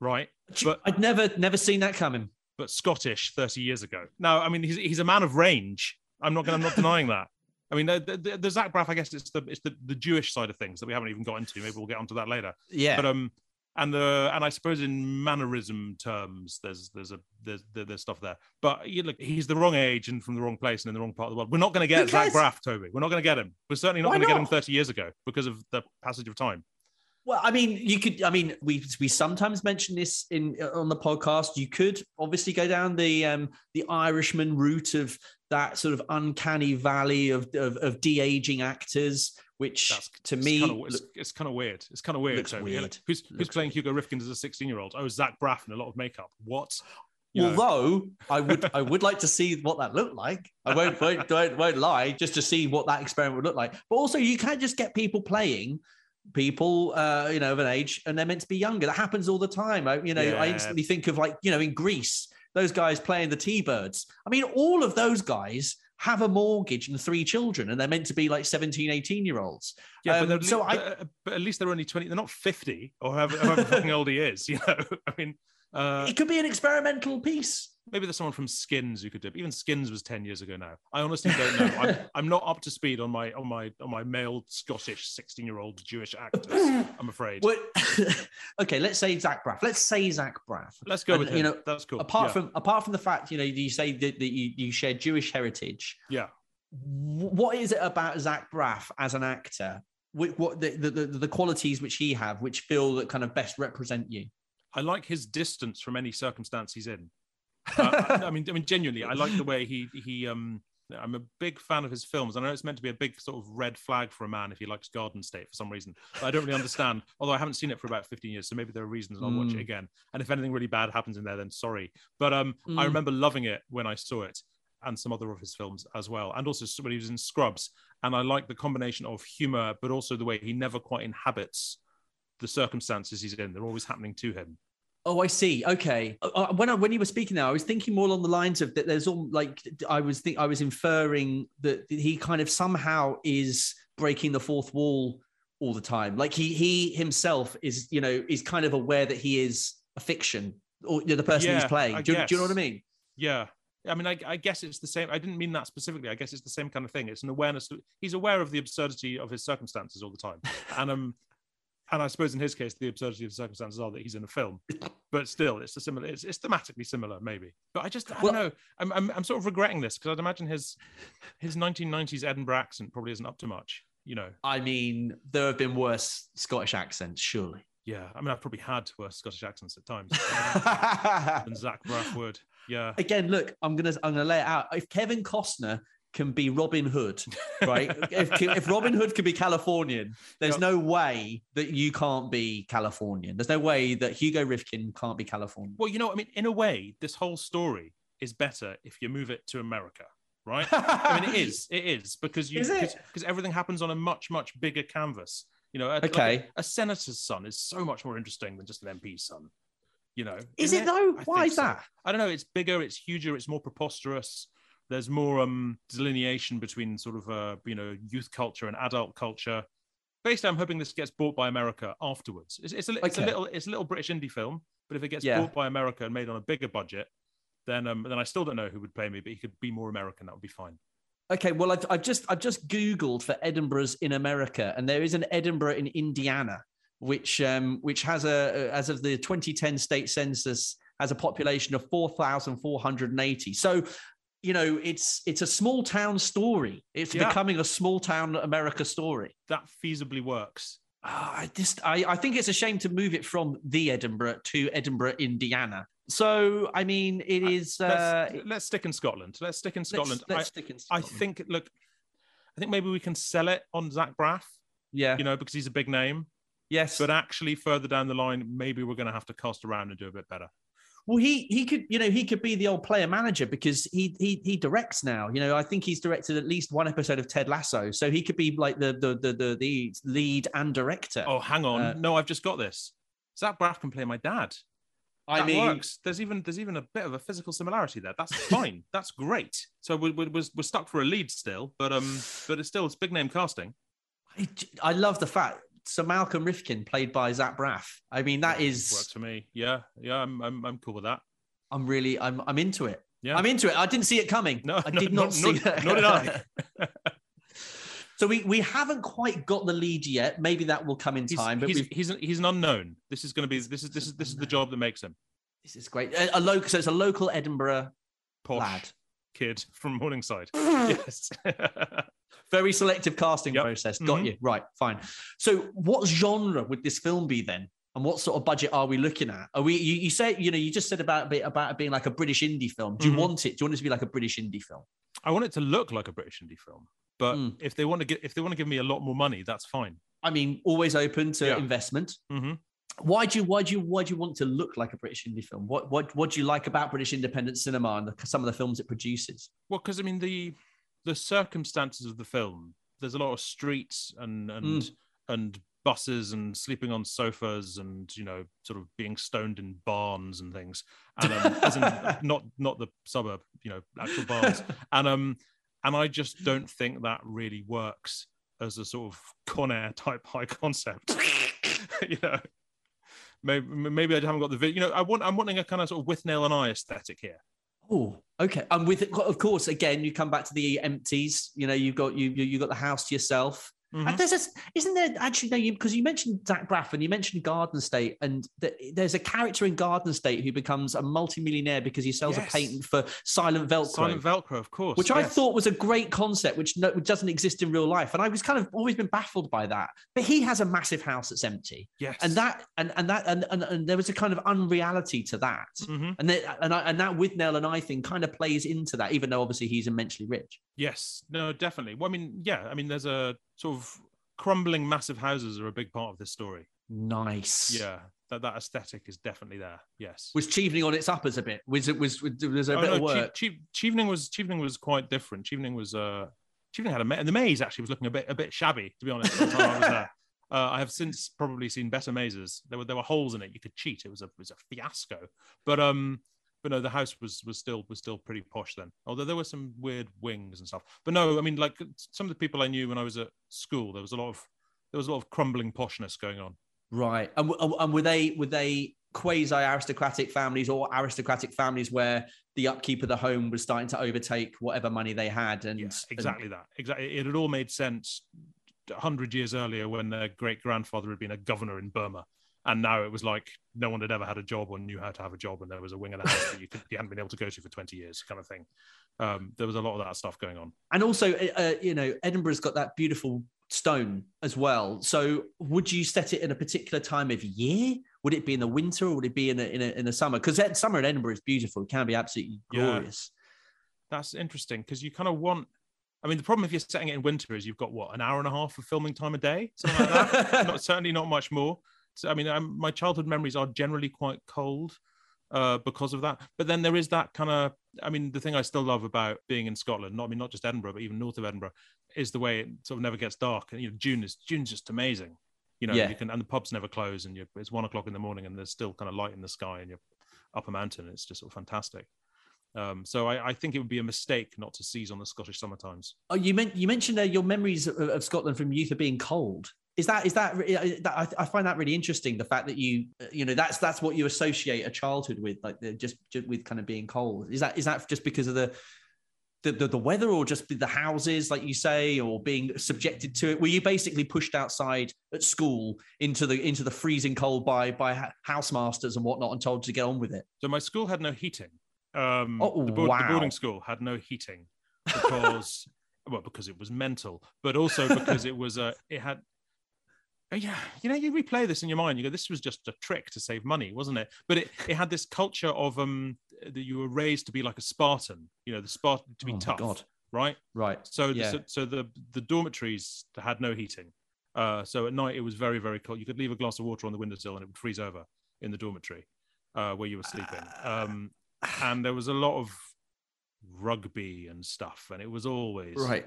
right but i'd never never seen that coming but scottish 30 years ago no i mean he's, he's a man of range i'm not gonna i'm not denying that I mean, the, the, the Zach Braff, I guess it's the it's the, the Jewish side of things that we haven't even got into. Maybe we'll get onto that later. Yeah. But um, and the and I suppose in mannerism terms, there's there's a there's there's stuff there. But you look, he's the wrong age and from the wrong place and in the wrong part of the world. We're not going to get Zach Braff, Toby. We're not going to get him. We're certainly not going to get him 30 years ago because of the passage of time. Well, I mean, you could. I mean, we we sometimes mention this in on the podcast. You could obviously go down the um the Irishman route of that sort of uncanny valley of of, of de aging actors which That's, to me kind of, it's, it's, kind of weird. It's kind of weird. Looks weird. Who's who's looks playing weird. Hugo Rifkind as a 16 year old? Oh, Zach Braff and a lot of makeup. What? You Although know. I would I would like to [LAUGHS] see what that looked like. I won't won't, won't won't lie, just to see what that experiment would look like. But also, you can't just get people playing people uh you know of an age and they're meant to be younger. That happens all the time. I, you know yeah. i instantly think of like you know in Grease those guys playing the t-birds. I mean all of those guys have a mortgage and three children and they're meant to be like 17 18 year olds yeah um, but, so I, but, but, at least they're only 20 they're not 50 or however, however [LAUGHS] fucking old he is you know [LAUGHS] i mean uh, it could be an experimental piece maybe there's someone from Skins who could do it. Even Skins was 10 years ago now. I honestly don't know. I'm, [LAUGHS] I'm not up to speed on my on my on my male Scottish 16 year old Jewish actors. [CLEARS THROAT] I'm afraid. [LAUGHS] okay, let's say Zach Braff. Let's say Zach Braff. Let's go and, with him. You know, that's cool. Apart yeah. from apart from the fact, you know, you say that, that you, you share Jewish heritage. Yeah. What is it about Zach Braff as an actor? What, the, the, the qualities which he have, which feel that kind of best represent you? I like his distance from any circumstance he's in. [LAUGHS] uh, I mean, I mean, genuinely, I like the way he he. Um, I'm a big fan of his films. I know it's meant to be a big sort of red flag for a man if he likes Garden State for some reason. But I don't really understand. [LAUGHS] Although I haven't seen it for about 15 years, so maybe there are reasons I'll mm. watch it mm. again. And if anything really bad happens in there, then sorry. But um, mm. I remember loving it when I saw it, and some other of his films as well, and also when he was in Scrubs. And I like the combination of humor, but also the way he never quite inhabits the circumstances he's in. They're always happening to him. Oh, I see. Okay. Uh, uh, when I, when you were speaking now, I was thinking more along the lines of that. There's all like I was think I was inferring that he kind of somehow is breaking the fourth wall all the time. Like he he himself is you know is kind of aware that he is a fiction or you know, the person yeah, he's playing. Do, do, you know what I mean? Yeah. I mean, I, I, guess it's the same. I didn't mean that specifically. I guess it's the same kind of thing. It's an awareness. He's aware of the absurdity of his circumstances all the time, [LAUGHS] and um, and I suppose in his case, the absurdity of the circumstances are that he's in a film, but still, it's a similar. It's, it's thematically similar, maybe. But I just, I well, don't know. I'm, I'm, I'm, sort of regretting this because I'd imagine his, his 1990s Edinburgh accent probably isn't up to much. You know. I mean, there have been worse Scottish accents, surely. Yeah, I mean, I've probably had worse Scottish accents at times [LAUGHS] than Zach Braff would. Yeah. Again, look, I'm gonna, I'm gonna lay it out. If Kevin Costner can be Robin Hood, [LAUGHS] right? if, if Robin Hood can be Californian, there's yep. no way that you can't be Californian. There's no way that Hugo Rifkind can't be Californian. Well, you know, I mean, in a way, this whole story is better if you move it to America, right? I mean, it is, [LAUGHS] it is because you because everything happens on a much much bigger canvas. You know, a, okay, like a, a, senator's son is so much more interesting than just an MP's son. You know, is it, it though? I Why is so. that? I don't know. It's bigger. It's huger. It's more preposterous there's more um, delineation between sort of uh, you know youth culture and adult culture. Basically, I'm hoping this gets bought by America afterwards. It's, it's, a, it's okay. a, little it's a little British indie film, but if it gets yeah. bought by America and made on a bigger budget, then um, then I still don't know who would play me, but he could be more American. That would be fine. Okay, well, I've, I've just I've just googled for Edinburgh's in America, and there is an Edinburgh in Indiana. which um, which has a as of the 2010 state census has a population of 4,480. So you know it's it's a small town story. It's yeah. becoming a small town america story. That feasibly works. Uh, i just I, I think it's a shame to move it from the edinburgh to edinburgh indiana. So i mean it is uh, let's, let's stick in scotland. Let's stick in scotland, let's, let's I, stick in scotland. I think look i think maybe we can sell it on zach braff yeah. you know because he's a big name. Yes. But actually further down the line maybe we're going to have to cast around and do a bit better well, he he could you know he could be the old player manager because he he he directs now. You know, I think he's directed at least one episode of Ted Lasso, so he could be like the the the the, the lead and director. Oh, hang on, uh, no, I've just got this. Zach Braff can play my dad. I that mean, works. There's even there's even a bit of a physical similarity there. That's [LAUGHS] fine. That's great. So we're, we're, we're stuck for a lead still, but um, but it's still it's big name casting. I, I love the fact Sir Malcolm Rifkind, played by Zach Braff. I mean, that is works for me. Yeah, yeah, I'm, I'm, I'm cool with that. I'm really, I'm, I'm into it. Yeah, I'm into it. I didn't see it coming. No, I did no, not no, see it. Nor did I. [LAUGHS] so we we haven't quite got the lead yet. Maybe that will come in he's, time. But he's, he's he's an unknown. This is going to be this is this is this is the job that makes him. This is great. A, a local, so it's a local Edinburgh Posh lad kid from Morningside. [LAUGHS] yes. [LAUGHS] Very selective casting yep. process. Got mm-hmm. you. Right, fine. So, what genre would this film be then? And what sort of budget are we looking at? Are we? You, you say, you know, you just said about about it being like a British indie film. Do you mm-hmm. want it? Do you want it to be like a British indie film? I want it to look like a British indie film. But mm. if they want to get, if they want to give me a lot more money, that's fine. I mean, always open to yeah. investment. Mm-hmm. Why do you why do you why do you want to look like a British indie film? What what what do you like about British independent cinema and the, some of the films it produces? Well, because I mean the the circumstances of the film there's a lot of streets and and mm. and buses and sleeping on sofas and you know sort of being stoned in barns and things and um, as in, [LAUGHS] not not the suburb you know actual barns and um and i just don't think that really works as a sort of con air type high concept [LAUGHS] you know maybe maybe i haven't got the video you know i want i'm wanting a kind of sort of Withnail and I aesthetic here Oh, okay. And with it, of course, again, you come back to the empties. You know, you've got you you got the house to yourself. Mm-hmm. And there's a, isn't there actually no because you mentioned Zach Braff and you mentioned Garden State and the, there's a character in Garden State who becomes a multimillionaire because he sells yes. a patent for silent Velcro. Silent Velcro, of course. Which yes. I thought was a great concept, which, no, which doesn't exist in real life, and I was kind of always been baffled by that. But he has a massive house that's empty. Yes, and that and and that and and, and there was a kind of unreality to that, mm-hmm. and that, and I, and that Withnail and I thing kind of plays into that, even though obviously he's immensely rich. Yes, no, definitely. Well, I mean, yeah, I mean, there's a sort of crumbling massive houses are a big part of this story. Nice. Yeah, that, that aesthetic is definitely there. Yes. Was Chevening on its uppers a bit? Was it was was there a oh, bit no, of work? Che- Chevening was Chevening was quite different. Chevening was uh Chevening had a and the maze actually was looking a bit a bit shabby to be honest. I was there. [LAUGHS] Uh, I have since probably seen better mazes. There were there were holes in it. You could cheat. It was a it was a fiasco. But um, but no, the house was was still was still pretty posh then. Although there were some weird wings and stuff. But no, I mean, like some of the people I knew when I was at school, there was a lot of there was a lot of crumbling poshness going on. Right, and, and were they were they quasi aristocratic families or aristocratic families where the upkeep of the home was starting to overtake whatever money they had? And yeah, exactly and... that. Exactly, it had all made sense hundred years earlier when their great grandfather had been a governor in Burma and now it was like no one had ever had a job or knew how to have a job, and there was a wing of the house that you, could, you hadn't been able to go to for 20 years, kind of thing. Um, there was a lot of that stuff going on. And also, uh, uh, you know, Edinburgh's got that beautiful stone as well. So, would you set it in a particular time of year? Would it be in the winter or would it be in a, in a, in the summer? Because summer in Edinburgh is beautiful; it can be absolutely glorious. Yeah. That's interesting because you kind of want I mean, the problem if you're setting it in winter is you've got what an hour and a half of filming time a day, something like that. [LAUGHS] not certainly not much more. I mean, I'm, my childhood memories are generally quite cold uh, because of that. But then there is that kind of, I mean, the thing I still love about being in Scotland, not I mean, not just Edinburgh, but even north of Edinburgh, is the way it sort of never gets dark. And you know, June is June's just amazing. You know, yeah. you can and the pubs never close, and it's one o'clock in the morning, and there's still kind of light in the sky, and you're up a mountain. It's just sort of fantastic. Um, so I, I, think it would be a mistake not to seize on the Scottish summer times. Oh, you meant you mentioned uh, your memories of, of, Scotland from youth of being cold is that is that, that I, find that really interesting the fact that you you know that's that's what you associate a childhood with like just, just with kind of being cold is that is that just because of the the, the, the weather or just the houses, like you say, or being subjected to it? Were you basically pushed outside at school into the into the freezing cold by by housemasters and whatnot, and told to get on with it? So my school had no heating. Um, Oh, the, wow. the boarding school had no heating because [LAUGHS] well because it was mental, but also because it was uh, it had. Oh, Yeah, you know, you replay this in your mind. You go, "This was just a trick to save money, wasn't it?" But it, it had this culture of um that you were raised to be like a Spartan. You know, the Spartan to be Oh tough, God. right? Right. So, Yeah. so, so the the dormitories had no heating. Uh, so at night it was very very cold. You could leave a glass of water on the windowsill and it would freeze over in the dormitory uh, where you were sleeping. Um, and there was a lot of rugby and stuff, and it was always Right.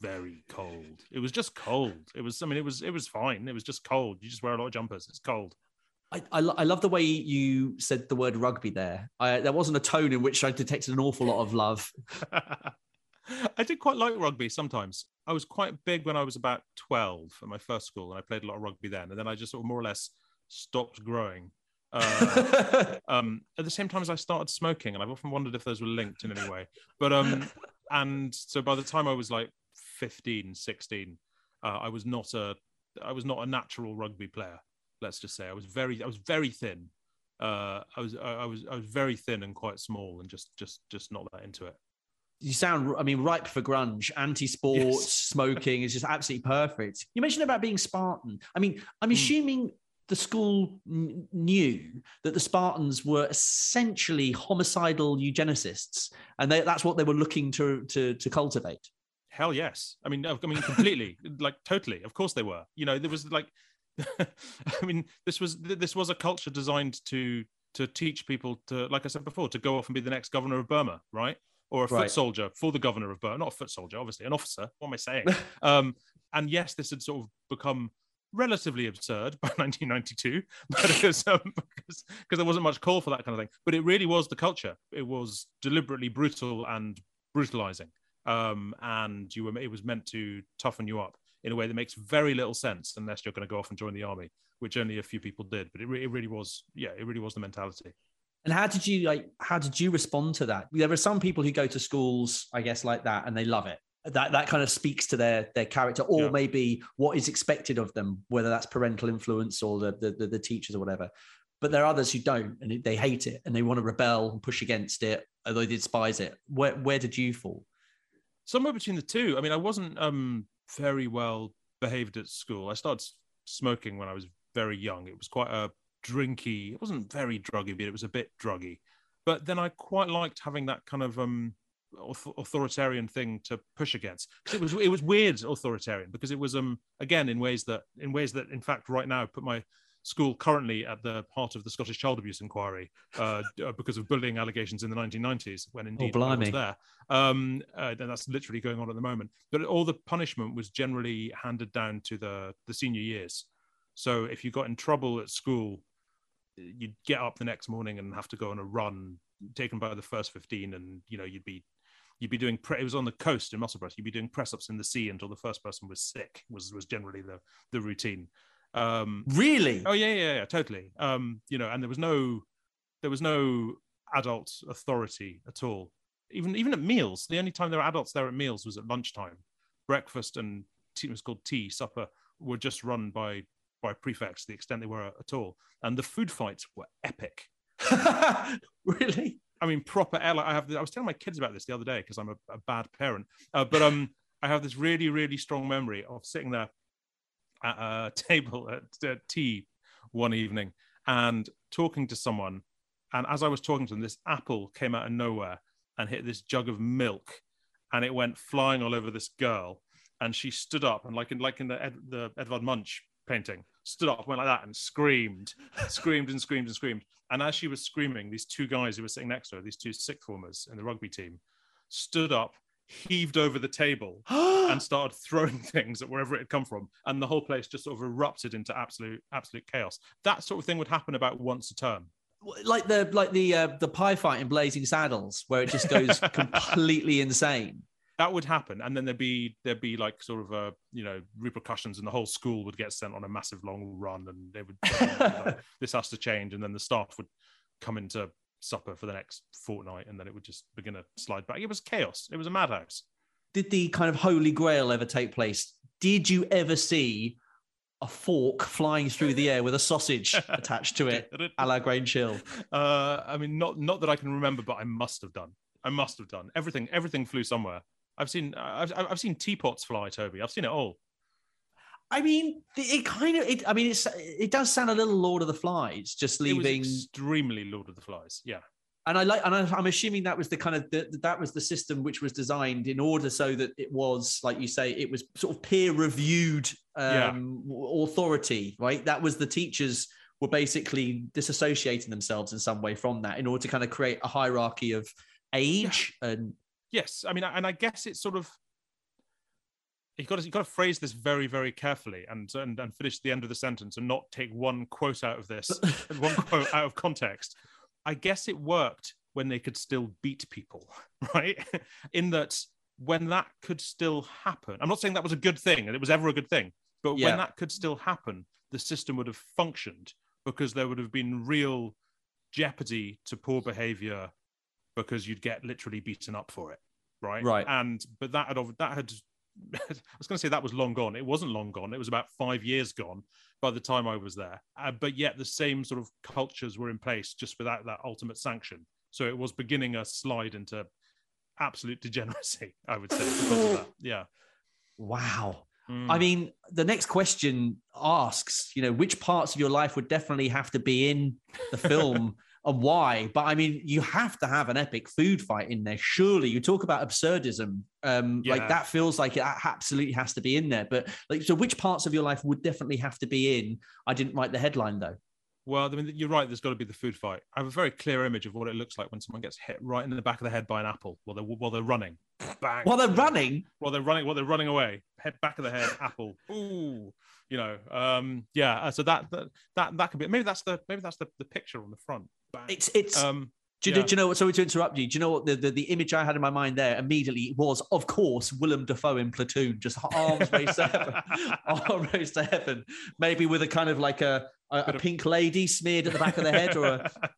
Very cold. It was just cold. It was. I mean, it was. It was fine. It was just cold. You just wear a lot of jumpers. It's cold. I, I, lo- I love the way you said the word rugby there. I, there wasn't a tone in which I detected an awful lot of love. [LAUGHS] I did quite like rugby sometimes. I was quite big when I was about 12 at my first school, and I played a lot of rugby then. And then I just sort of more or less stopped growing. Uh, [LAUGHS] um, at the same time as I started smoking, and I've often wondered if those were linked in any way. But um, and so by the time I was like 15, 16, uh, I was not a I was not a natural rugby player. Let's just say I was very I was very thin. Uh, I was I was I was very thin and quite small, and just just just not that into it. you sound, I mean, ripe for grunge, anti-sports, Yes. [LAUGHS] smoking is just absolutely perfect. You mentioned about being Spartan. I mean, I'm Hmm. assuming the school n- knew that the Spartans were essentially homicidal eugenicists, and they, that's what they were looking to to, to cultivate. Hell yes. I mean, I mean, completely, [LAUGHS] like totally. Of course they were. You know, there was like, [LAUGHS] I mean, this was this was a culture designed to to teach people to, like I said before, to go off and be the next governor of Burma, right? Or a Right. foot soldier for the governor of Burma, not a foot soldier, obviously, an officer. What am I saying? [LAUGHS] um, and yes, this had sort of become relatively absurd by 1992 because um, because, because there wasn't much call for that kind of thing. But it really was the culture. It was deliberately brutal and brutalizing um, and you were it was meant to toughen you up in a way that makes very little sense unless you're going to go off and join the army, which only a few people did. But it, re- it really was, yeah, it really was the mentality. And how did you like? How did you respond to that? There are some people who go to schools, I guess, like that, and they love it. That that kind of speaks to their their character, or Yeah. maybe what is expected of them, whether that's parental influence or the the, the, the teachers or whatever. But there are others who don't, and they hate it, and they want to rebel and push against it, although they despise it. Where where did you fall? Somewhere between the two. I mean, I wasn't um, very well behaved at school. I started smoking when I was very young. It was quite a drinky. It wasn't very druggy, but it was a bit druggy. But then I quite liked having that kind of um, authoritarian thing to push against. It was it was weird authoritarian because it was um again in ways that in ways that in fact right now put my school currently at the heart of the Scottish Child Abuse Inquiry uh, uh, because of bullying allegations in the 1990s when indeed I was there. Um, uh, and that's literally going on at the moment. But all the punishment was generally handed down to the the senior years. So if you got in trouble at school, you'd get up the next morning and have to go on a run, taken by the first 15, and you know you'd be you'd be doing pre- it was on the coast in Musselburgh. You'd be doing press ups in the sea until the first person was sick. Was was generally the the routine. Um, Really? Oh yeah, yeah, yeah, totally. Um, you know, and there was no, there was no adult authority at all. Even even at meals, the only time there were adults there at meals was at lunchtime. Breakfast and tea it was called tea supper were just run by by prefects to the extent they were at all, and the food fights were epic. [LAUGHS] really? I mean, proper airline. I have. I was telling my kids about this the other day because I'm a, a bad parent. Uh, but um, I have this really, really strong memory of sitting there at a [LAUGHS] table at, at tea one evening and talking to someone. And as I was talking to them, this apple came out of nowhere and hit this jug of milk, and it went flying all over this girl. And she stood up and, like in like in the Ed, the Edvard Munch painting, stood up, went like that, and screamed, [LAUGHS] screamed and screamed and screamed. And as she was screaming, these two guys who were sitting next to her, these two sixth formers in the rugby team, stood up, heaved over the table, [GASPS] and started throwing [LAUGHS] things at wherever it had come from. And the whole place just sort of erupted into absolute, absolute chaos. That sort of thing would happen about once a term. like the like the uh, the pie fight in Blazing Saddles, where it just goes [LAUGHS] completely insane. That would happen, and then there'd be there'd be like sort of uh, you know repercussions, and the whole school would get sent on a massive long run, and they would like, [LAUGHS] this has to change, and then the staff would come into supper for the next fortnight, and then it would just begin to slide back. It was chaos. It was a madhouse. Did the kind of holy grail ever take place? Did you ever see a fork flying through the air with a sausage [LAUGHS] attached to it, a la Grange Hill? Uh, I mean, not not that I can remember, but I must have done. I must have done. Everything everything flew somewhere. I've seen I've I've seen teapots fly, Toby. I've seen it all. I mean, it kind of. It, I mean, it's it does sound a little Lord of the Flies, just leaving extremely Lord of the Flies. Yeah, and I like, and I, am assuming that was the kind of the, that was the system which was designed in order so that it was, like you say, it was sort of peer reviewed um, yeah. authority, right? That was the teachers were basically disassociating themselves in some way from that in order to kind of create a hierarchy of age yeah. and yes, I mean, and I guess it's sort of you got to you got to phrase this very very carefully and, and and finish the end of the sentence and not take one quote out of this [LAUGHS] one quote out of context. I guess it worked when they could still beat people [LAUGHS] right? In that when that could still happen i'm not saying that was a good thing and it was ever a good thing but yeah. when that could still happen the system would have functioned because there would have been real jeopardy to poor behavior because you'd get literally beaten up for it right? Right. And but that had that had [LAUGHS] I was going to say that was long gone. It wasn't long gone. It was about five years gone by the time I was there. Uh, but yet the same sort of cultures were in place just without that ultimate sanction. So it was beginning a slide into absolute [LAUGHS] degeneracy, I would say. [LAUGHS] Yeah. Wow. Mm. I mean, the next question asks, you know, which parts of your life would definitely have to be in the film and why. But I mean, you have to have an epic food fight in there. Surely, you talk about absurdism. Um, yeah. Like that feels like it absolutely has to be in there. But like, so which parts of your life would definitely have to be in? I didn't write the headline though. Well, I mean, you're right. There's got to be the food fight. I have a very clear image of what it looks like when someone gets hit right in the back of the head by an apple while they're while they're running. Bang. While they're running. While they're running. While they're running away. Head back of the head. apple. Ooh. You know. Um. Yeah. Uh, so that that that, that could be. Maybe that's the maybe that's the, the picture on the front. Bang. It's it's. Um, do you, yeah. do you, know what? Sorry to interrupt you. Do you know what the, the, the, image I had in my mind there immediately was, of course, Willem Dafoe in Platoon, just arms raised to heaven, [LAUGHS] arms raised to heaven, maybe with a kind of like a, a, a pink lady smeared at the back of the head, or a. [LAUGHS]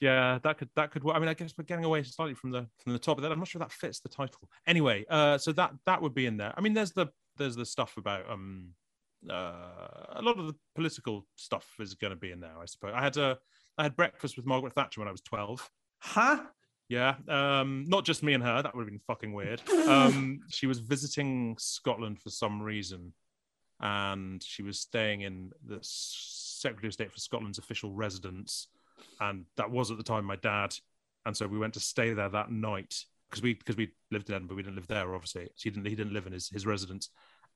Yeah, that could that could work. I mean, I guess we're getting away slightly from the from the top of that. I'm not sure that fits the title. Anyway, uh, so that that would be in there. I mean, there's the there's the stuff about um uh, a lot of the political stuff is going to be in there, I suppose. I had a I had breakfast with Margaret Thatcher when I was 12. Huh? Yeah. Um, not just me and her. That would have been fucking weird. Um, [LAUGHS] she was visiting Scotland for some reason. And she was staying in the Secretary of State for Scotland's official residence. And that was at the time my dad. And so we went to stay there that night because we because we lived in Edinburgh. We didn't live there, obviously. He didn't he didn't live in his, his residence.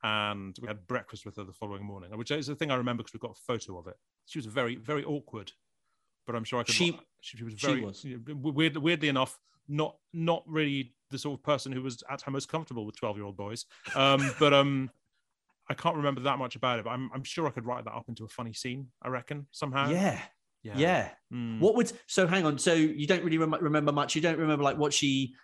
And we had breakfast with her the following morning, which is the thing I remember because we've got a photo of it. She was very, very awkward but I'm sure I could. She, she was very she was. Weird, weirdly enough, not not really the sort of person who was at her most comfortable with 12 year old boys. Um, [LAUGHS] but um, I can't remember that much about it. But I'm I'm sure I could write that up into a funny scene. I reckon somehow. Yeah. Yeah. yeah. Mm. What would so hang on? So you don't really rem- remember much. You don't remember like what she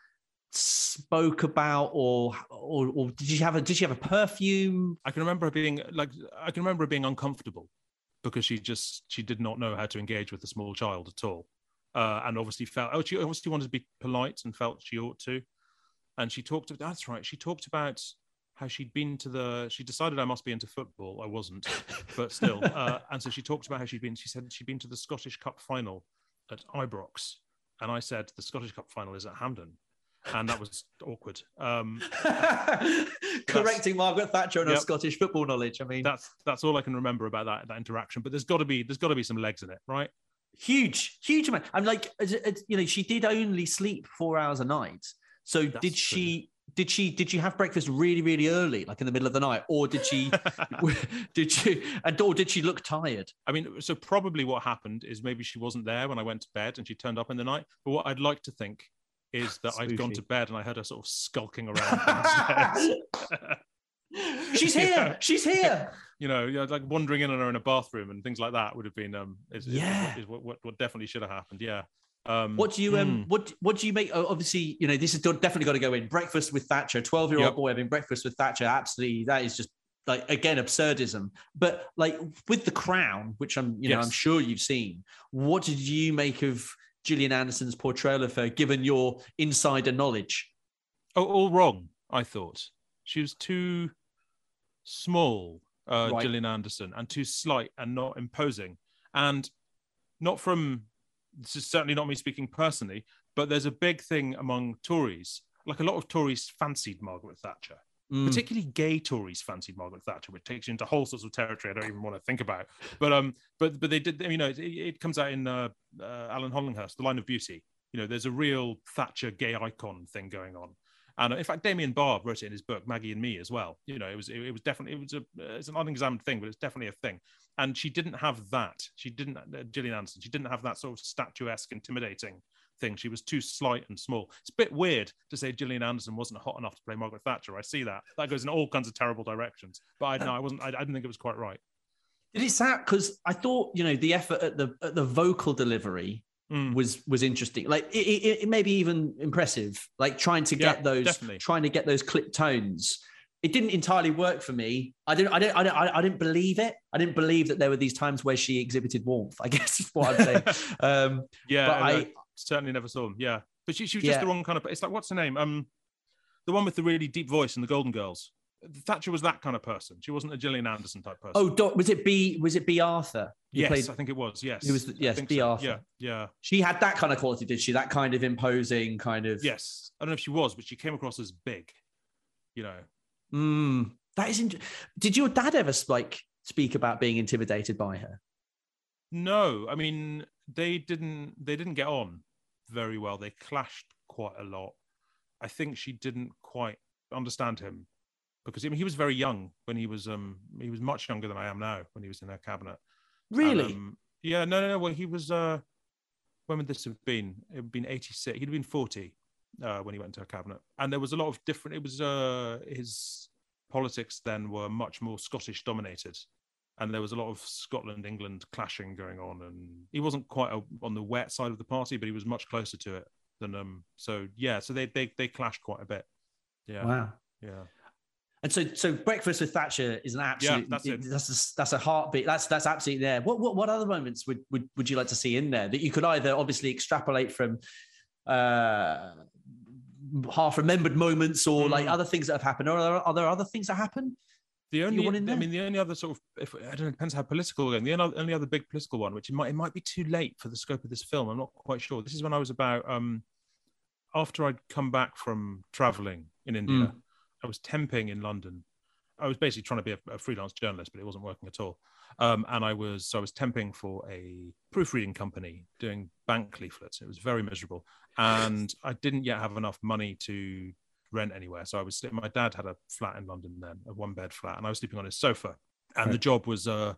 spoke about or, or or did she have a did she have a perfume i can remember being like i can remember being uncomfortable because she just she did not know how to engage with a small child at all, uh, and obviously felt oh she obviously wanted to be polite and felt she ought to, and she talked about that's right she talked about how she'd been to the she decided I must be into football. I wasn't but still. [LAUGHS] Uh, and so she talked about how she'd been she said she'd been to the Scottish Cup final at Ibrox. And I said the Scottish Cup final is at Hampden and that was awkward. Um, [LAUGHS] Correcting Margaret Thatcher on yep. her Scottish football knowledge. I mean, that's that's all I can remember about that that interaction. But there's got to be there's got to be some legs in it, right? Huge, huge amount. I'm like, you know, she did only sleep four hours a night. So that's did she? Did she did she have breakfast really really early, like in the middle of the night, or did she [LAUGHS] did she and or did she look tired? I mean, so probably what happened is maybe she wasn't there when I went to bed and she turned up in the night. But what I'd like to think is that I'd gone to bed and I heard her sort of skulking around. [LAUGHS] [LAUGHS] She's here. Yeah. She's here. [LAUGHS] You know, like wandering in on her in a bathroom and things like that would have been um is, yeah is, is what, what, what definitely should have happened. Yeah. Um, what do you um mm. what what do you make? Obviously, you know this is definitely got to go in. Breakfast with Thatcher, twelve year old yep. boy having breakfast with Thatcher. Absolutely, that is just like again absurdism. But like with the Crown, which I'm you know. I'm sure you've seen. What did you make of Gillian Anderson's portrayal of her, given your insider knowledge? Oh, all wrong. I thought she was too small, uh, right. Gillian Anderson, and too slight and not imposing, and not from. This is certainly not me speaking personally, but there's a big thing among Tories. Like a lot of Tories fancied Margaret Thatcher. Mm. Particularly gay Tories fancied Margaret Thatcher, which takes you into whole sorts of territory I don't even want to think about. But um, but but they did. You know, it, it comes out in uh, uh, Alan Hollinghurst, The Line of Beauty. You know, there's a real Thatcher gay icon thing going on. And in fact, Damian Barr wrote it in his book Maggie and Me as well. You know, it was it, it was definitely it was a it's an unexamined thing, but it's definitely a thing. And she didn't have that. She didn't uh, Gillian Anderson. She didn't have that sort of statuesque, intimidating thing. She was too slight and small. It's a bit weird to say Gillian Anderson wasn't hot enough to play Margaret Thatcher. I see that. That goes in all kinds of terrible directions. But I no, I wasn't. I, I didn't think it was quite right. Did it sound because I thought you know the effort at the at the vocal delivery mm. was was interesting. Like it, it, it, may be even impressive. Like trying to get yeah, those definitely. trying to get those clip tones. It didn't entirely work for me. I didn't. I didn't. I didn't. I didn't believe it. I didn't believe that there were these times where she exhibited warmth. I guess is what I'm saying. [LAUGHS] um, yeah, but I, certainly never saw them. Yeah, but she, she was just the wrong kind of. It's like what's her name? Um, the one with the really deep voice in the Golden Girls. Thatcher was that kind of person. She wasn't a Gillian Anderson type person. Oh, was it Bea? Was it Bea Arthur? yes, played... I think it was. Yes, it was. Yes, Bea so. Arthur. Yeah, yeah. She had that kind of quality, did she? That kind of imposing kind of. Yes, I don't know if she was, but she came across as big. You know. Mm, that is. Int- did your dad ever like speak about being intimidated by her? No, I mean they didn't. They didn't get on very well. They clashed quite a lot. I think she didn't quite understand him because I mean, he was very young when he was um he was much younger than I am now when he was in her cabinet. Really? And, um, yeah, no, no, no. Well, he was. uh When would this have been? It would have been eighty six. He'd have been forty uh, when he went into her cabinet, and there was a lot of different. It was uh his politics then were much more Scottish dominated, and there was a lot of Scotland England clashing going on, and he wasn't quite a, on the wet side of the party, but he was much closer to it than um. So yeah, so they they they clashed quite a bit. Yeah. Wow. Yeah. And so, so breakfast with Thatcher is an absolute. Yeah, that's it. That's a, that's a heartbeat. That's that's absolutely there. What, what what other moments would, would would you like to see in there that you could either obviously extrapolate from uh, half remembered moments or mm. like other things that have happened, or are there, are there other things that happen? The only, I mean, the only other sort of, if, I don't know, it depends how political again. The only, only other big political one, which it might, it might be too late for the scope of this film. I'm not quite sure. This is when I was about, um, after I'd come back from traveling in India. Mm I was temping in London. I was basically trying to be a, a freelance journalist, but it wasn't working at all. Um, and I was so I was temping for a proofreading company doing bank leaflets. It was very miserable, and I didn't yet have enough money to rent anywhere. So I was my dad had a flat in London then, a one bed flat, and I was sleeping on his sofa. And right. the job was uh,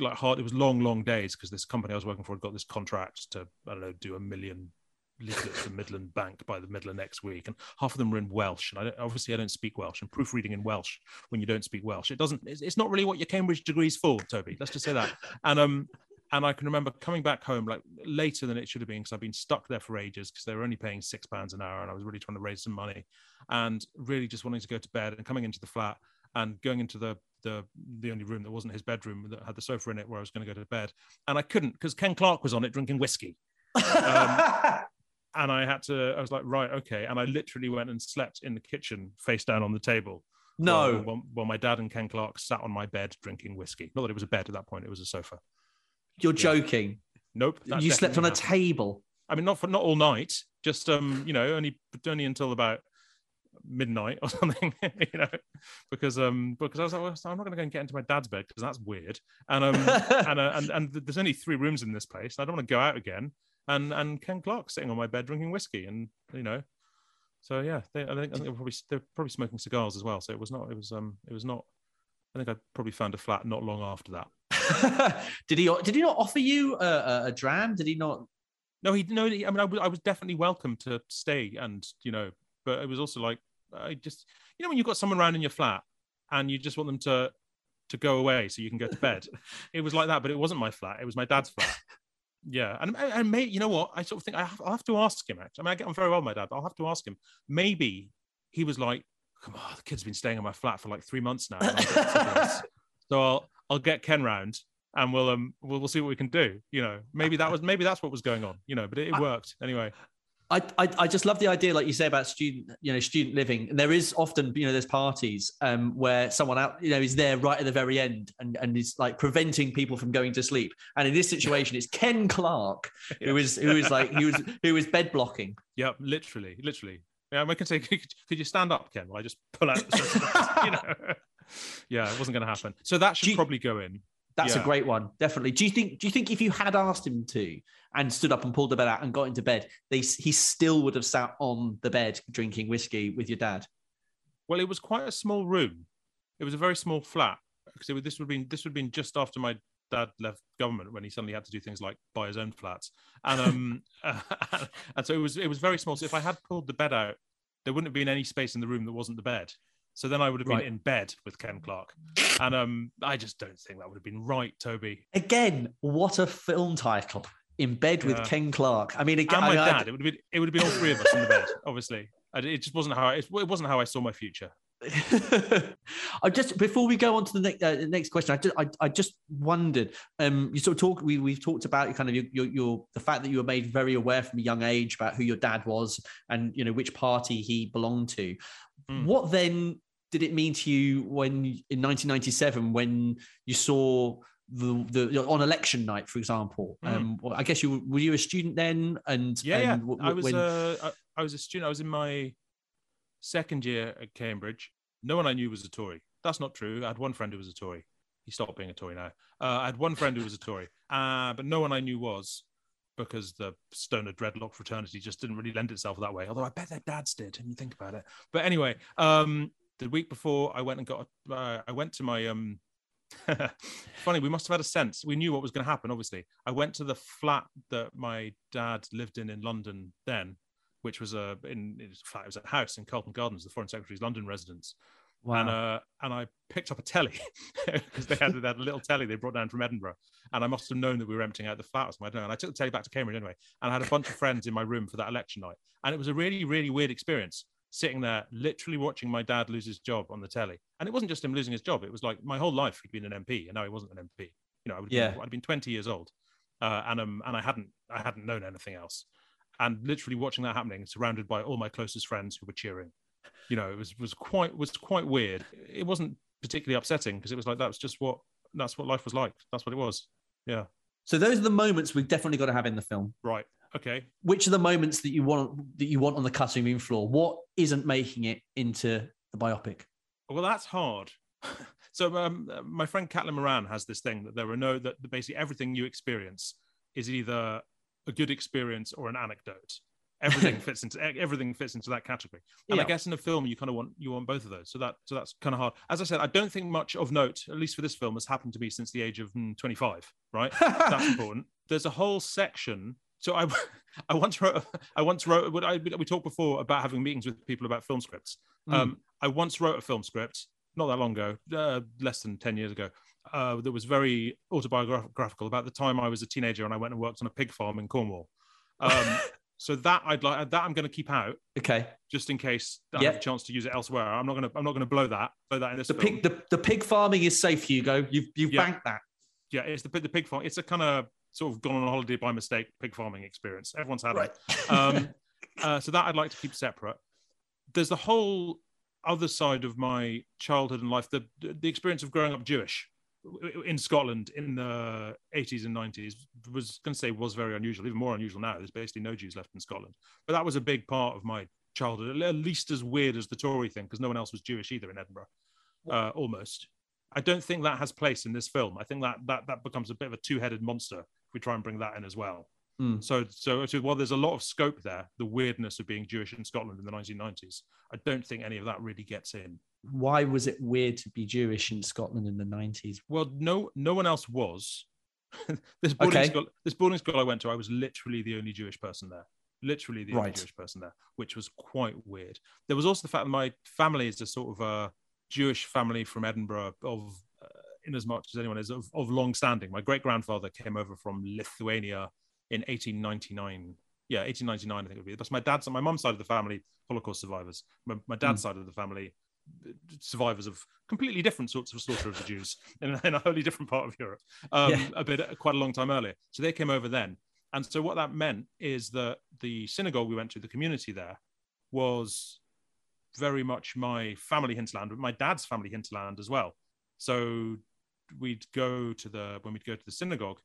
like hard. It was long, long days because this company I was working for had got this contract to I don't know do a million leaflets from Midland Bank by the middle of next week, and half of them were in Welsh. And I obviously I don't speak Welsh, and proofreading in Welsh when you don't speak Welsh, it doesn't. It's, it's not really what your Cambridge degree's for, Toby. Let's just say that. And um, and I can remember coming back home like later than it should have been because I've been stuck there for ages because they were only paying six pounds an hour, and I was really trying to raise some money, and really just wanting to go to bed and coming into the flat and going into the the the only room that wasn't his bedroom that had the sofa in it where I was going to go to bed, and I couldn't because Ken Clarke was on it drinking whiskey. Um, [LAUGHS] and I had to. I was like, right, okay, and I literally went and slept in the kitchen, face down on the table. No, while, while, while my dad and Ken Clarke sat on my bed drinking whiskey. Not that it was a bed at that point; it was a sofa. You're yeah. joking. Nope. You slept on a table. I mean, not for not all night. Just um, you know, only only until about midnight or [LAUGHS] something, you know, because um because I was like, well, I'm not going to go and get into my dad's bed because that's weird, and um [LAUGHS] and, uh, and and there's only three rooms in this place. I don't want to go out again and and Ken Clarke sitting on my bed drinking whiskey, and you know, so yeah, they, I think, I think they're probably they're probably smoking cigars as well. So it was not it was um it was not. I think I probably found a flat not long after that. [LAUGHS] did he did he not offer you a, a, a dram? Did he not? No, he no. I mean, I was, I was definitely welcome to stay, and you know, but it was also like I just you know when you've got someone around in your flat and you just want them to to go away so you can go to bed. [LAUGHS] it was like that, but it wasn't my flat. It was my dad's flat. Yeah, and and may, you know what? I sort of think I have, I'll have to ask him. Actually, I mean, I get on very well with my dad. but I'll have to ask him. Maybe he was like, "Come on, the kid's been staying in my flat for like three months now." [LAUGHS] so I'll I'll get Ken round and we'll um we'll, we'll see what we can do. You know, maybe that was maybe that's what was going on. You know, but it, it worked anyway. I, I, I just love the idea, like you say about student, you know, student living. And there is often, you know, there's parties um, where someone out, you know, is there right at the very end and and is like preventing people from going to sleep. And in this situation, it's Ken Clarke [LAUGHS] who is who is like who was who is bed blocking. Yeah, literally, literally. Yeah, I can say, [LAUGHS] could, could you stand up, Ken? While I just pull out, the [LAUGHS] you know. Yeah, it wasn't going to happen. So that should you, probably go in. That's yeah. a great one, definitely. Do you think? Do you think if you had asked him to and stood up and pulled the bed out and got into bed, they he still would have sat on the bed drinking whiskey with your dad? Well, it was quite a small room. It was a very small flat because this would have been this would have been just after my dad left government when he suddenly had to do things like buy his own flats, and um, [LAUGHS] [LAUGHS] and so it was it was very small. So if I had pulled the bed out, there wouldn't have been any space in the room that wasn't the bed. So then I would have been right. in bed with Ken Clarke. And um, I just don't think that would have been right, Toby. Again, what a film title. In bed with Ken Clarke. I mean, again, and my I, dad. I, it would have been it would have been all three of us in the bed. [LAUGHS] Obviously, it just wasn't how I, it wasn't how I saw my future. [LAUGHS] I just before we go on to the next uh, next question, I just I, I just wondered. Um, you sort of talk. We we've talked about kind of your, your, your the fact that you were made very aware from a young age about who your dad was and you know which party he belonged to. Mm. What then did it mean to you when in 1997 when you saw the, the on election night, for example? Mm. Um, I guess you were you a student then, and yeah, and yeah. W- I was when... uh, I was a student. I was in my second year at Cambridge. No one I knew was a Tory. That's not true. I had one friend who was a Tory. He stopped being a Tory now. Uh, I had one friend who was a Tory, [LAUGHS] uh, but no one I knew was because the stoner dreadlock fraternity just didn't really lend itself that way. Although I bet their dads did, and you think about it. But anyway, um, the week before I went and got uh, I went to my um [LAUGHS] funny we must have had a sense. We knew what was going to happen obviously. I went to the flat that my dad lived in in London then which was a in it was, it was a house in Carlton Gardens the foreign secretary's London residence. Wow. and uh and I picked up a telly [LAUGHS] because they had a little telly they brought down from Edinburgh. And I must have known that we were emptying out the flat or something I don't know. And I took the telly back to Cambridge anyway. And I had a bunch of friends in my room for that election night. And it was a really really weird experience sitting there literally watching my dad lose his job on the telly. And it wasn't just him losing his job. It was like my whole life he'd been an MP and now he wasn't an MP. You know, I would yeah. been, I'd been 20 years old. Uh, and um, and I hadn't I hadn't known anything else. And literally watching that happening, surrounded by all my closest friends who were cheering. You know, it was was quite was quite weird. It wasn't particularly upsetting because it was like that was just what that's what life was like. That's what it was. Yeah. So those are the moments we've definitely got to have in the film. Right. Okay. Which are the moments that you want that you want on the cutting room floor? What isn't making it into the biopic? Well, that's hard. [LAUGHS] so um, my friend Caitlin Moran has this thing that there are no that basically everything you experience is either a good experience or an anecdote. [LAUGHS] Everything fits into everything fits into that category. And yeah. I guess in a film you kind of want you want both of those. So that so that's kind of hard. As I said, I don't think much of note, at least for this film, has happened to me since the age of mm, 25. Right, [LAUGHS] that's important. There's a whole section so I, [LAUGHS] I once wrote, I once wrote. I, we talked before about having meetings with people about film scripts. Mm. Um, I once wrote a film script not that long ago, uh, less than ten years ago, uh, that was very autobiographical about the time I was a teenager and I went and worked on a pig farm in Cornwall. Um, [LAUGHS] so that I'd like that I'm going to keep out. Okay. Just in case I yep. have a chance to use it elsewhere. I'm not going to. I'm not going to blow that. Blow that in this. The film. pig. The, the pig farming is safe, Hugo. You've you've yeah. banked that. Yeah, it's the the pig farm. It's a kind of sort of gone on a holiday by mistake pig farming experience. Everyone's had right. it. Um, [LAUGHS] uh, so that I'd like to keep separate. There's the whole other side of my childhood and life, the the experience of growing up Jewish in Scotland in the 80s and 90s was going to say was very unusual, even more unusual now. There's basically no Jews left in Scotland, but that was a big part of my childhood, at least as weird as the Tory thing, because no one else was Jewish either in Edinburgh, uh, almost. I don't think that has place in this film. I think that that that becomes a bit of a two-headed monster we try and bring that in as well. Mm. So, so, so while there's a lot of scope there, the weirdness of being Jewish in Scotland in the 1990s, I don't think any of that really gets in. Why was it weird to be Jewish in Scotland in the 90s? Well, no, no one else was. [LAUGHS] this boarding okay. school, this boarding school I went to, I was literally the only Jewish person there. Literally the right. only Jewish person there, which was quite weird. There was also the fact that my family is a sort of a Jewish family from Edinburgh of in as much as anyone is of, of long standing. My great grandfather came over from Lithuania in 1899. Yeah, 1899, I think it would be. That's my dad's, my mum's side of the family, Holocaust survivors. My, my dad's mm. side of the family, survivors of completely different sorts of slaughter of the Jews [LAUGHS] in, in a wholly different part of Europe, um, yeah. a bit quite a long time earlier. So they came over then, and so what that meant is that the synagogue we went to, the community there, was very much my family hinterland, but my dad's family hinterland as well. So we'd go to the when we'd go to the synagogue,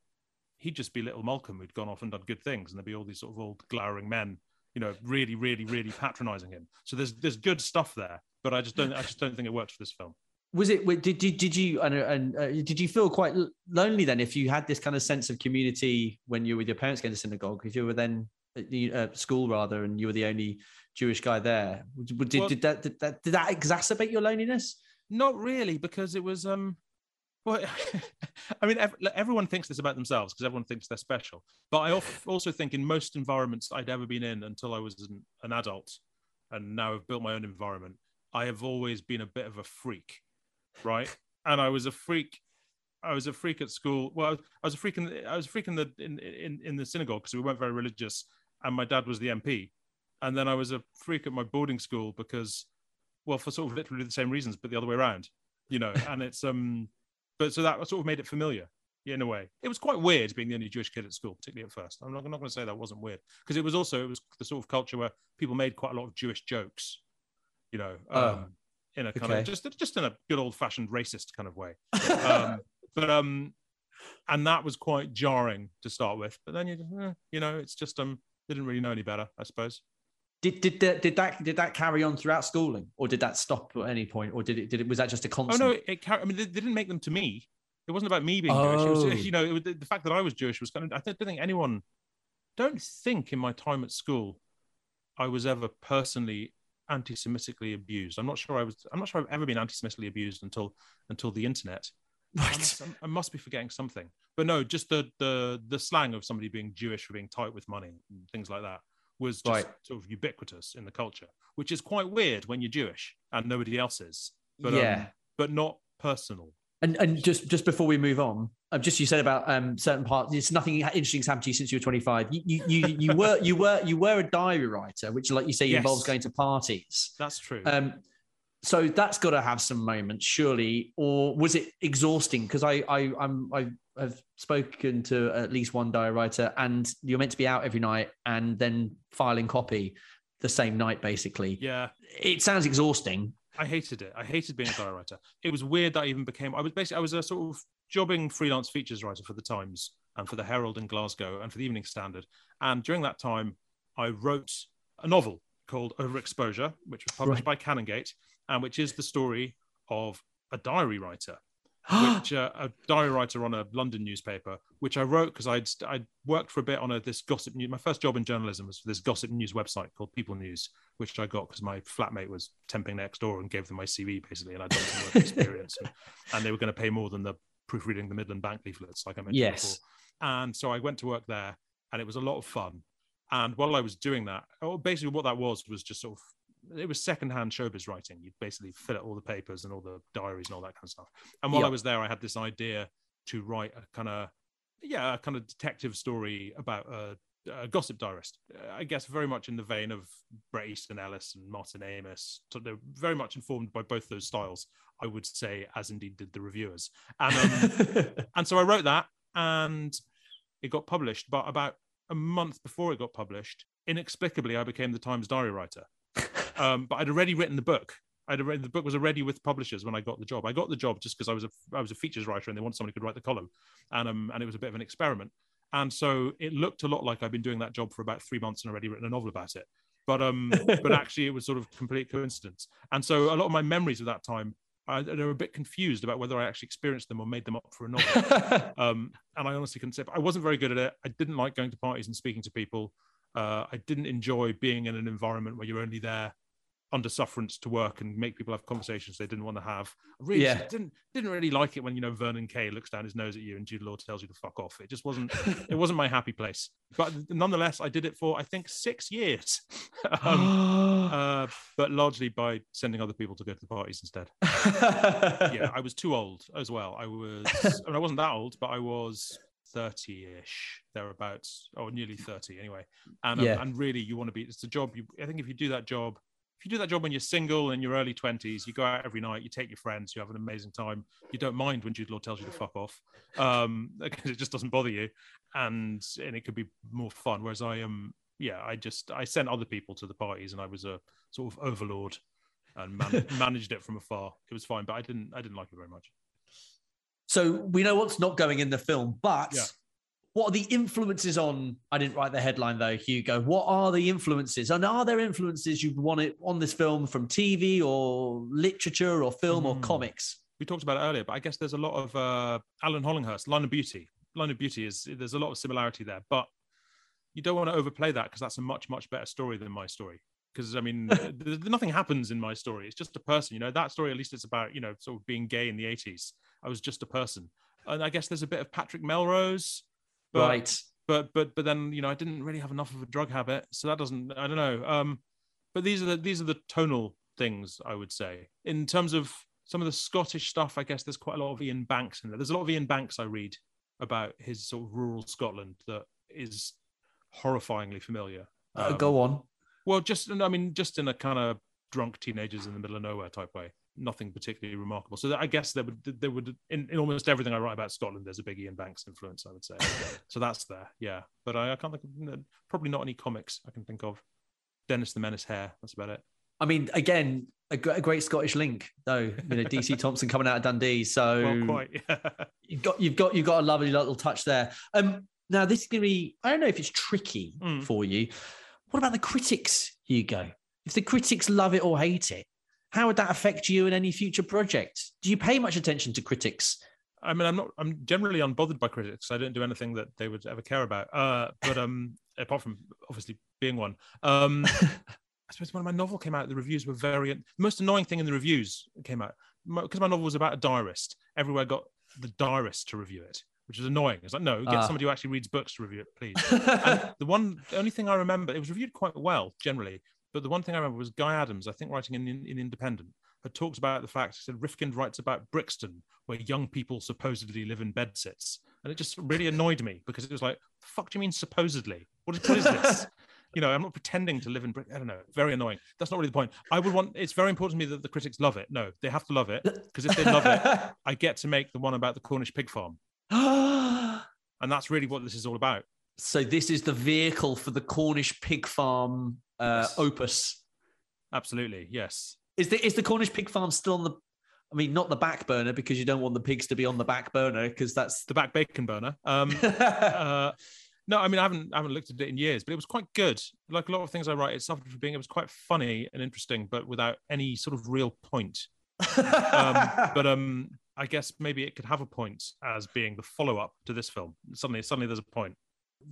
he'd just be little Malcolm who'd gone off and done good things, and there'd be all these sort of old glowering men, you know, really, really, really patronizing him. So there's there's good stuff there, but I just don't I just don't think it worked for this film. Was it? Did did, did you and, and uh, did you feel quite lonely then? If you had this kind of sense of community when you were with your parents going to synagogue, if you were then at the uh, school rather, and you were the only Jewish guy there, did, well, did that did that did that exacerbate your loneliness? Not really, because it was um well, [LAUGHS] I mean, everyone thinks this about themselves because everyone thinks they're special. But I [LAUGHS] also think in most environments I'd ever been in until I was an, an adult, and now I've built my own environment, I have always been a bit of a freak, right? And I was a freak. I was a freak at school. Well, I was a freak in. I was a freak in the in in, in the synagogue because we weren't very religious, and my dad was the MP. And then I was a freak at my boarding school because, well, for sort of literally the same reasons, but the other way around, you know. And it's um but so that sort of made it familiar in a way. It was quite weird being the only Jewish kid at school, particularly at first. I'm not, I'm not going to say that wasn't weird because it was also it was the sort of culture where people made quite a lot of Jewish jokes, you know, oh, um, in a kind okay. of just just in a good old fashioned racist kind of way. [LAUGHS] um, but um, and that was quite jarring to start with. But then you eh, you know it's just um didn't really know any better, I suppose. Did, did, did, did that did that carry on throughout schooling, or did that stop at any point, or did it did it was that just a constant? Oh no, it, I mean they, didn't make them to me. It wasn't about me being oh. Jewish. It was, oh. [LAUGHS] you know, was, the, fact that I was Jewish was kind of. I don't, think anyone. Don't think in my time at school, I was ever personally anti-Semitically abused. I'm not sure I was. I'm not sure I've ever been anti-Semitically abused until until the internet. Right. I must, I must, be forgetting something. But no, just the the the slang of somebody being Jewish for being tight with money and things like that was just right. sort of ubiquitous in the culture, which is quite weird when you're Jewish and nobody else is. But, yeah, um, but not personal. And and just just before we move on, um, just you said about um, certain parts. It's nothing interesting happened to you since you were 25. You you you, you were [LAUGHS] you were you were a diary writer, which, like you say, yes. involves going to parties. That's true. Um, so that's got to have some moments, surely, or was it exhausting? Because I I I'm I have spoken to at least one diary writer, and you're meant to be out every night and then filing copy the same night, basically. Yeah, it sounds exhausting. I hated it. I hated being a diary writer. It was weird that I even became. I was basically I was a sort of jobbing freelance features writer for the Times and for the Herald in Glasgow and for the Evening Standard. And during that time, I wrote a novel called Overexposure, which was published right. by Canongate and which is the story of a diary writer, [GASPS] which uh, a diary writer on a London newspaper, which I wrote because I'd I'd worked for a bit on a, this gossip news. My first job in journalism was for this gossip news website called People News, which I got because my flatmate was temping next door and gave them my CV basically, and I'd done some work [LAUGHS] experience, and, and, they were going to pay more than the proofreading the Midland Bank leaflets, like I mentioned yes. before. And so I went to work there, and it was a lot of fun. And while I was doing that, oh, basically what that was was just sort of it was secondhand showbiz writing. You'd basically fill out all the papers and all the diaries and all that kind of stuff. And while yep. I was there, I had this idea to write a kind of yeah, a kind of detective story about a, a, gossip diarist. I guess very much in the vein of Bret Easton Ellis and Martin Amis. So they're very much informed by both those styles, I would say, as indeed did the reviewers. And um, [LAUGHS] and so I wrote that, and it got published. But about a month before it got published, inexplicably, I became the Times diary writer. Um, but I'd already written the book. I'd already, the book was already with publishers when I got the job. I got the job just because I was a I was a features writer and they wanted somebody who could write the column, and um and it was a bit of an experiment. And so it looked a lot like I'd been doing that job for about three months and already written a novel about it. But um [LAUGHS] but actually it was sort of complete coincidence. And so a lot of my memories of that time I, they're a bit confused about whether I actually experienced them or made them up for a novel. [LAUGHS] um, and I honestly couldn't say. I wasn't very good at it. I didn't like going to parties and speaking to people. Uh, I didn't enjoy being in an environment where you're only there under sufferance to work and make people have conversations they didn't want to have. I really yeah. didn't didn't really like it when you know Vernon Kay looks down his nose at you and Jude Law tells you to fuck off. It just wasn't it wasn't my happy place. But nonetheless, I did it for I think six years, [LAUGHS] um, [GASPS] uh, but largely by sending other people to go to the parties instead. [LAUGHS] yeah, I was too old as well. I was I wasn't that old, but I was 30-ish thereabouts or nearly 30 anyway and um, and really you want to be it's a job you i think if you do that job if you do that job when you're single in your early 20s, you go out every night, you take your friends, you have an amazing time. You don't mind when Jude Law tells you to fuck off. Um, [LAUGHS] because it just doesn't bother you. And and it could be more fun. Whereas I am, um, yeah, I just I sent other people to the parties and I was a sort of overlord and man- [LAUGHS] managed it from afar. It was fine, but I didn't I didn't like it very much. So we know what's not going in the film, but yeah. What are the influences on? I didn't write the headline though, Hugo. What are the influences? And are there influences you want it on this film from TV or literature or film mm. or hmm. comics? We talked about it earlier, but I guess there's a lot of uh, Alan Hollinghurst, Line of Beauty. Line of Beauty is there's a lot of similarity there, but you don't want to overplay that because that's a much much better story than my story because I mean, [LAUGHS] nothing happens in my story. It's just a person, you know. That story, at least, it's about you know, sort of being gay in the '80s. I was just a person, and I guess there's a bit of Patrick Melrose, but, right? But but but then you know, I didn't really have enough of a drug habit, so that doesn't. I don't know. Um, but these are the these are the tonal things I would say in terms of some of the Scottish stuff. I guess there's quite a lot of Iain Banks in there. There's a lot of Iain Banks I read about his sort of rural Scotland that is horrifyingly familiar. Uh, um, uh, go on. Well, just I mean, just in a kind of drunk teenagers in the middle of nowhere type way. Nothing particularly remarkable. So I guess there would there would in, in almost everything I write about Scotland, there's a big Iain Banks influence. I would say. [LAUGHS] so that's there, yeah. But I, I can't think of probably not any comics I can think of. Dennis the Menace hair. That's about it. I mean, again, a, a, great Scottish link, though. You know, DC [LAUGHS] Thomson coming out of Dundee, so well, quite. [LAUGHS] you've got you've got you've got a lovely little touch there. Um, now this is going to be. I don't know if it's tricky mm. for you. What about the critics, Hugo? If the critics love it or hate it, how would that affect you in any future project? Do you pay much attention to critics? I mean, I'm not. I'm generally unbothered by critics. I don't do anything that they would ever care about. Uh, but um, [LAUGHS] apart from obviously being one, um, [LAUGHS] I suppose when my novel came out, the reviews were very. The most annoying thing in the reviews came out because my novel was about a diarist. Everywhere got the diarist to review it which is annoying. It's like, no, get uh. somebody who actually reads books to review it, please. [LAUGHS] the one, the only thing I remember, it was reviewed quite well generally, but the one thing I remember was Guy Adams, I think, writing in, in Independent, had talked about the fact, he said, Rifkind writes about Brixton, where young people supposedly live in bedsits. And it just really annoyed me because it was like, the fuck do you mean supposedly? What is, what is this? you know, I'm not pretending to live in Britain. I don't know. Very annoying. That's not really the point. I would want. It's very important to me that the critics love it. No, they have to love it because if they love it, [LAUGHS] I get to make the one about the Cornish pig farm. [GASPS] and that's really what this is all about. So this is the vehicle for the Cornish pig farm uh, yes. opus. Absolutely, yes. Is the is the Cornish pig farm still on the? I mean, not the back burner because you don't want the pigs to be on the back burner because that's the back bacon burner. Um, [LAUGHS] uh, no, I mean, I haven't I haven't looked at it in years, but it was quite good. Like a lot of things I write, it suffered from being it was quite funny and interesting, but without any sort of real point. um, [LAUGHS] but um, I guess maybe it could have a point as being the follow up to this film. Suddenly, suddenly there's a point.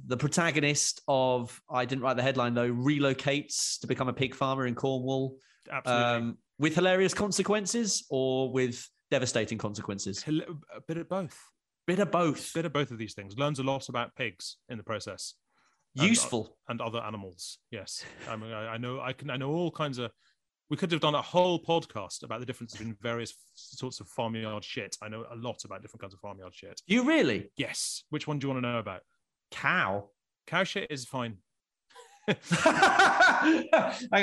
The protagonist of I didn't write the headline though relocates to become a pig farmer in Cornwall. Absolutely. Um, with hilarious consequences or with devastating consequences? A bit of both. Bit of both. Bit of both of these things. Learns a lot about pigs in the process. Useful and, and other animals. Yes, I mean, I, I know I can. I know all kinds of we could have done a whole podcast about the difference between various sorts of farmyard shit. I know a lot about different kinds of farmyard shit. You really? Yes. Which one do you want to know about? Cow. Cow shit is fine. [LAUGHS] hang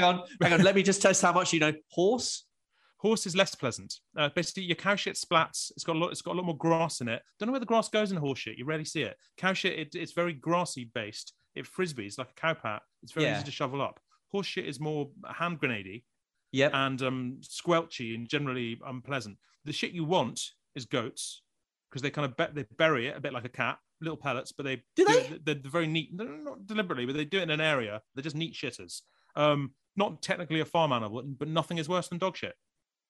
on, hang on. Let me just test how much you know. Horse. Horse is less pleasant. Uh, basically, your cow shit splats. It's got a lot. It's got a lot more grass in it. Don't know where the grass goes in horse shit. You rarely see it. Cow shit. It, it's very grassy based. It frisbees like a cow pat. It's very yeah. easy to shovel up. Horse shit is more hand grenadey Yep. And um, squelchy and generally unpleasant. The shit you want is goats because they kind of be- they bury it a bit like a cat, little pellets, but they do, they? It, they're very neat, not deliberately, but they do it in an area. They're just neat shitters. Um, not technically a farm animal, but nothing is worse than dog shit.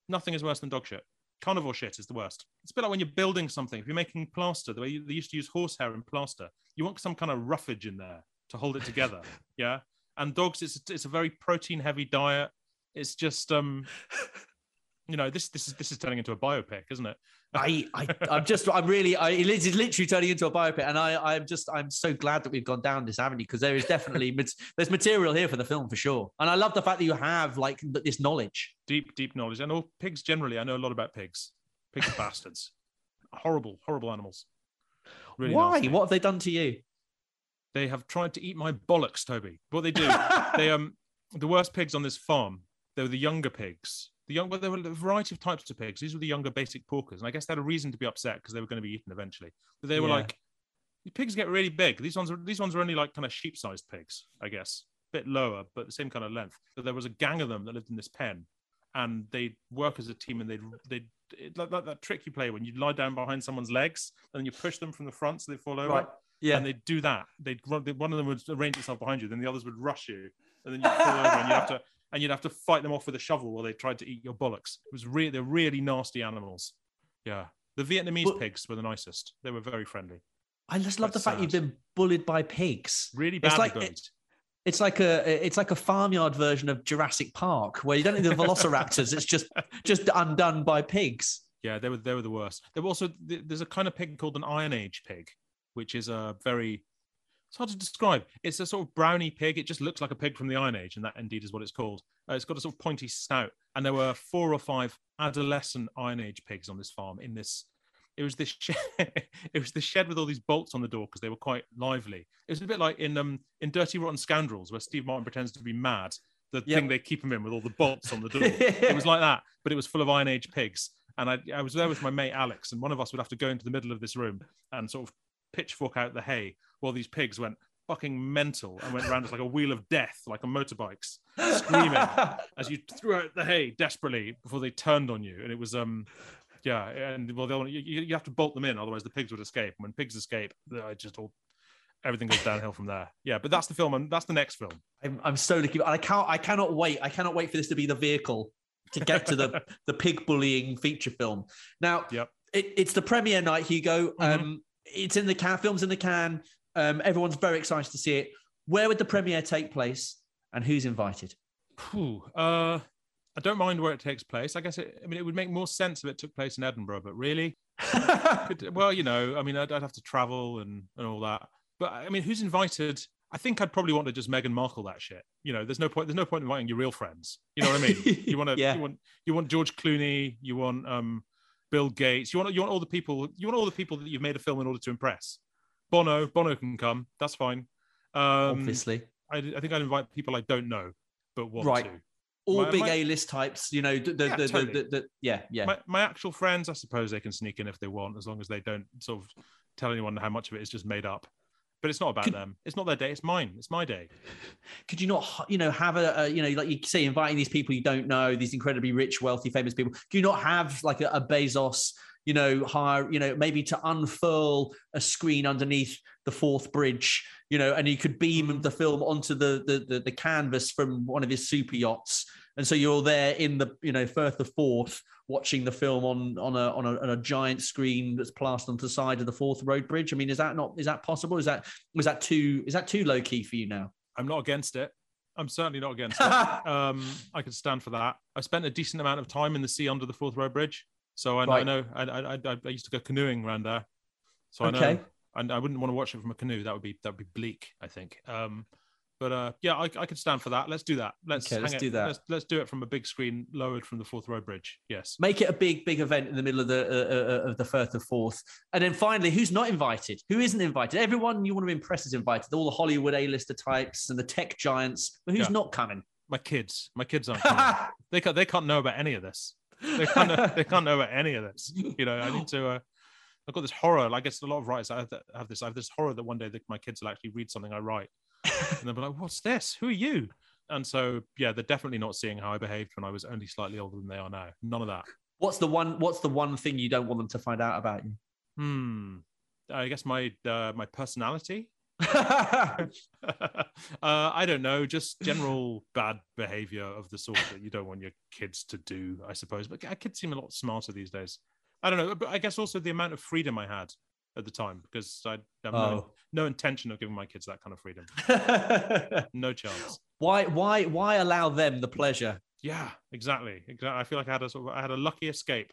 Nothing is worse than dog shit. Carnivore shit is the worst. It's a bit like when you're building something. If you're making plaster, the way you, they used to use horsehair in plaster, you want some kind of roughage in there to hold it together. [LAUGHS] yeah. And dogs, it's it's a very protein heavy diet. It's just um [LAUGHS] you know this this is this is turning into a biopic isn't it? I i i'm just i'm really i it is literally turning into a biopic and i i'm just i'm so glad that we've gone down this avenue because there is definitely [LAUGHS] there's material here for the film for sure. And i love the fact that you have like this knowledge. Deep deep knowledge. And all pigs generally i know a lot about pigs. Pigs are [LAUGHS] bastards. Horrible horrible animals. Really why? nasty. what have they done to you? They have tried to eat my bollocks toby. What they do [LAUGHS] they um the worst pigs on this farm They were the younger pigs. The young, but there were a variety of types of pigs. These were the younger basic porkers, and I guess they had a reason to be upset because they were going to be eaten eventually. But they were Yeah. like, pigs get really big. These ones are these ones are only like kind of sheep-sized pigs, I guess, a bit lower, but the same kind of length. So there was a gang of them that lived in this pen, and they'd work as a team, and they'd they'd like, like that trick you play when you lie down behind someone's legs and you push them from the front so they fall over. Right. Yeah. And they'd do that. They'd run, they- one of them would arrange itself behind you, then the others would rush you, and then you'd fall over, and you'd have to and you'd have to fight them off with a shovel while they tried to eat your bollocks. It was really they're really nasty animals. Yeah, the Vietnamese But- pigs were the nicest. They were very friendly. I just love Quite the fact you've been bullied by pigs. Really It's like- bullied. It's like a it's like a farmyard version of Jurassic Park where you don't need the velociraptors. it's just [LAUGHS] just undone by pigs. Yeah, they were they were the worst. There were also there's a kind of pig called an Iron Age pig, which is a very it's hard to describe. It's a sort of brownie pig. It just looks like a pig from the Iron Age, and that indeed is what it's called. Uh, it's got a sort of pointy snout, and there were four or five adolescent Iron Age pigs on this farm. In this, it was this [LAUGHS] shed, it was the shed with all these bolts on the door because they were quite lively. It was a bit like in um in Dirty Rotten Scoundrels, where Steve Martin pretends to be mad. The Yep. thing they keep him in with all the bolts on the door. it was [LAUGHS] like that, but it was full of Iron Age pigs. And I, I was there with my mate Alex, and one of us would have to go into the middle of this room and sort of pitchfork out the hay while these pigs went fucking mental and went around as like a wheel of death, like on motorbikes, [LAUGHS] screaming as you threw out the hay desperately before they turned on you. And it was, um, yeah, and well, they'll, you, you have to bolt them in, otherwise the pigs would escape. And when pigs escape, I just all everything goes downhill from there. Yeah, but that's the film, and that's the next film. I'm, I'm so looking. I can't. I cannot wait. I cannot wait for this to be the vehicle to get to the [LAUGHS] the pig bullying feature film. Now, Yep. it, it's the premiere night, Hugo. Mhm. Um, it's in the can. Films in the can. Um, everyone's very excited to see it. Where would the premiere take place, and who's invited? Whew, uh, I don't mind where it takes place. I guess it, I mean it would make more sense if it took place in Edinburgh, but really, [LAUGHS] could, well, you know, I mean, I'd, I'd have to travel and and all that. But I mean, who's invited? I think I'd probably want to just Meghan Markle that shit. You know, there's no point. There's no point in inviting your real friends. You know what I mean? [LAUGHS] You want to. Yeah. You want. You want George Clooney. You want um, Bill Gates. You want. You want all the people. You want all the people that you've made a film in order to impress. Bono. Bono can come. That's fine. Um, Obviously, I, I think I'd invite people I don't know, but want Right. to. all my- big A-list types. You know, the the, Yeah, the, totally. the, the, the yeah yeah. My, my actual friends, I suppose they can sneak in if they want, as long as they don't sort of tell anyone how much of it is just made up. But it's not about Could- them. It's not their day. It's mine. It's my day. [LAUGHS] could you not you know have a, a you know like you say inviting these people you don't know these incredibly rich wealthy famous people do you not have like a, a bezos you know hire you know maybe to unfurl a screen underneath the Forth bridge you know and you could beam the film onto the the the, the canvas from one of his super yachts and so you're there in the you know Firth of Forth watching the film on on a, on a on a giant screen that's plastered onto the side of the Forth Road Bridge. I mean, is that not is that possible? Is that was that too is that too low key for you now? I'm not against it. I'm certainly not against it. [LAUGHS] Um, I could stand for that. I spent a decent amount of time in the sea under the Forth Road Bridge, so I, I know. I, I, I, used to go canoeing around there, so I Okay. know. And I wouldn't want to watch it from a canoe. That would be that would be bleak. I think. Um, but uh, yeah, I, I could stand for that. Let's do that. Let's Okay, let's do it- that. Let's, let's do it from a big screen, lowered from the Forth Road Bridge. Yes. Make it a big big event in the middle of the uh, uh, of the Firth of Forth, and then finally, who's not invited? Who isn't invited? Everyone you want to impress is invited. All the Hollywood A-lister types and the tech giants, but who's Yeah. not coming? My kids. My kids aren't. coming. [LAUGHS] they can't. They can't know about any of this. They can't. Know, they can't know about any of this. You know. I need to. Uh, I've got this horror. Like it's a lot of writers. I have, that- have this. I have this horror that one day that my kids will actually read something I write, and they'll be like, "What's this? Who are you?" And so, yeah, they're definitely not seeing how I behaved when I was only slightly older than they are now. None of that. What's the one? What's the one thing you don't want them to find out about you? Hmm. I guess my uh, my personality. [LAUGHS] uh, I don't know, just general [LAUGHS] bad behavior of the sort that you don't want your kids to do, I suppose. But kids seem a lot smarter these days. I don't know, but I guess also the amount of freedom I had at the time because I have no, Oh. no intention of giving my kids that kind of freedom. [LAUGHS] No chance. why? Why? Why allow them the pleasure? Yeah, exactly. Exactly. I feel like I had a sort of I had a lucky escape,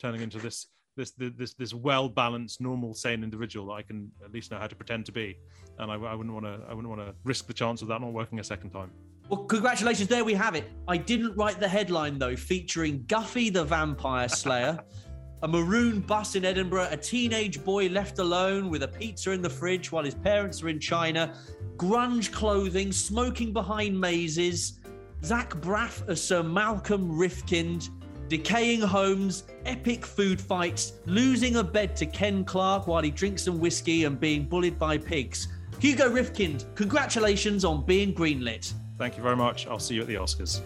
turning into this this this this well balanced, normal, sane individual that I can at least know how to pretend to be, and I, I wouldn't want to I wouldn't want to risk the chance of that not working a second time. Well, congratulations. There we have it. I didn't write the headline, though, featuring Buffy the Vampire Slayer, [LAUGHS] a maroon bus in Edinburgh, a teenage boy left alone with a pizza in the fridge while his parents are in China, grunge clothing, smoking behind mazes, Zach Braff as Sir Malcolm Rifkind, decaying homes, epic food fights, losing a bed to Ken Clarke while he drinks some whiskey and being bullied by pigs. Hugo Rifkind, congratulations on being greenlit. Thank you very much. I'll see you at the Oscars.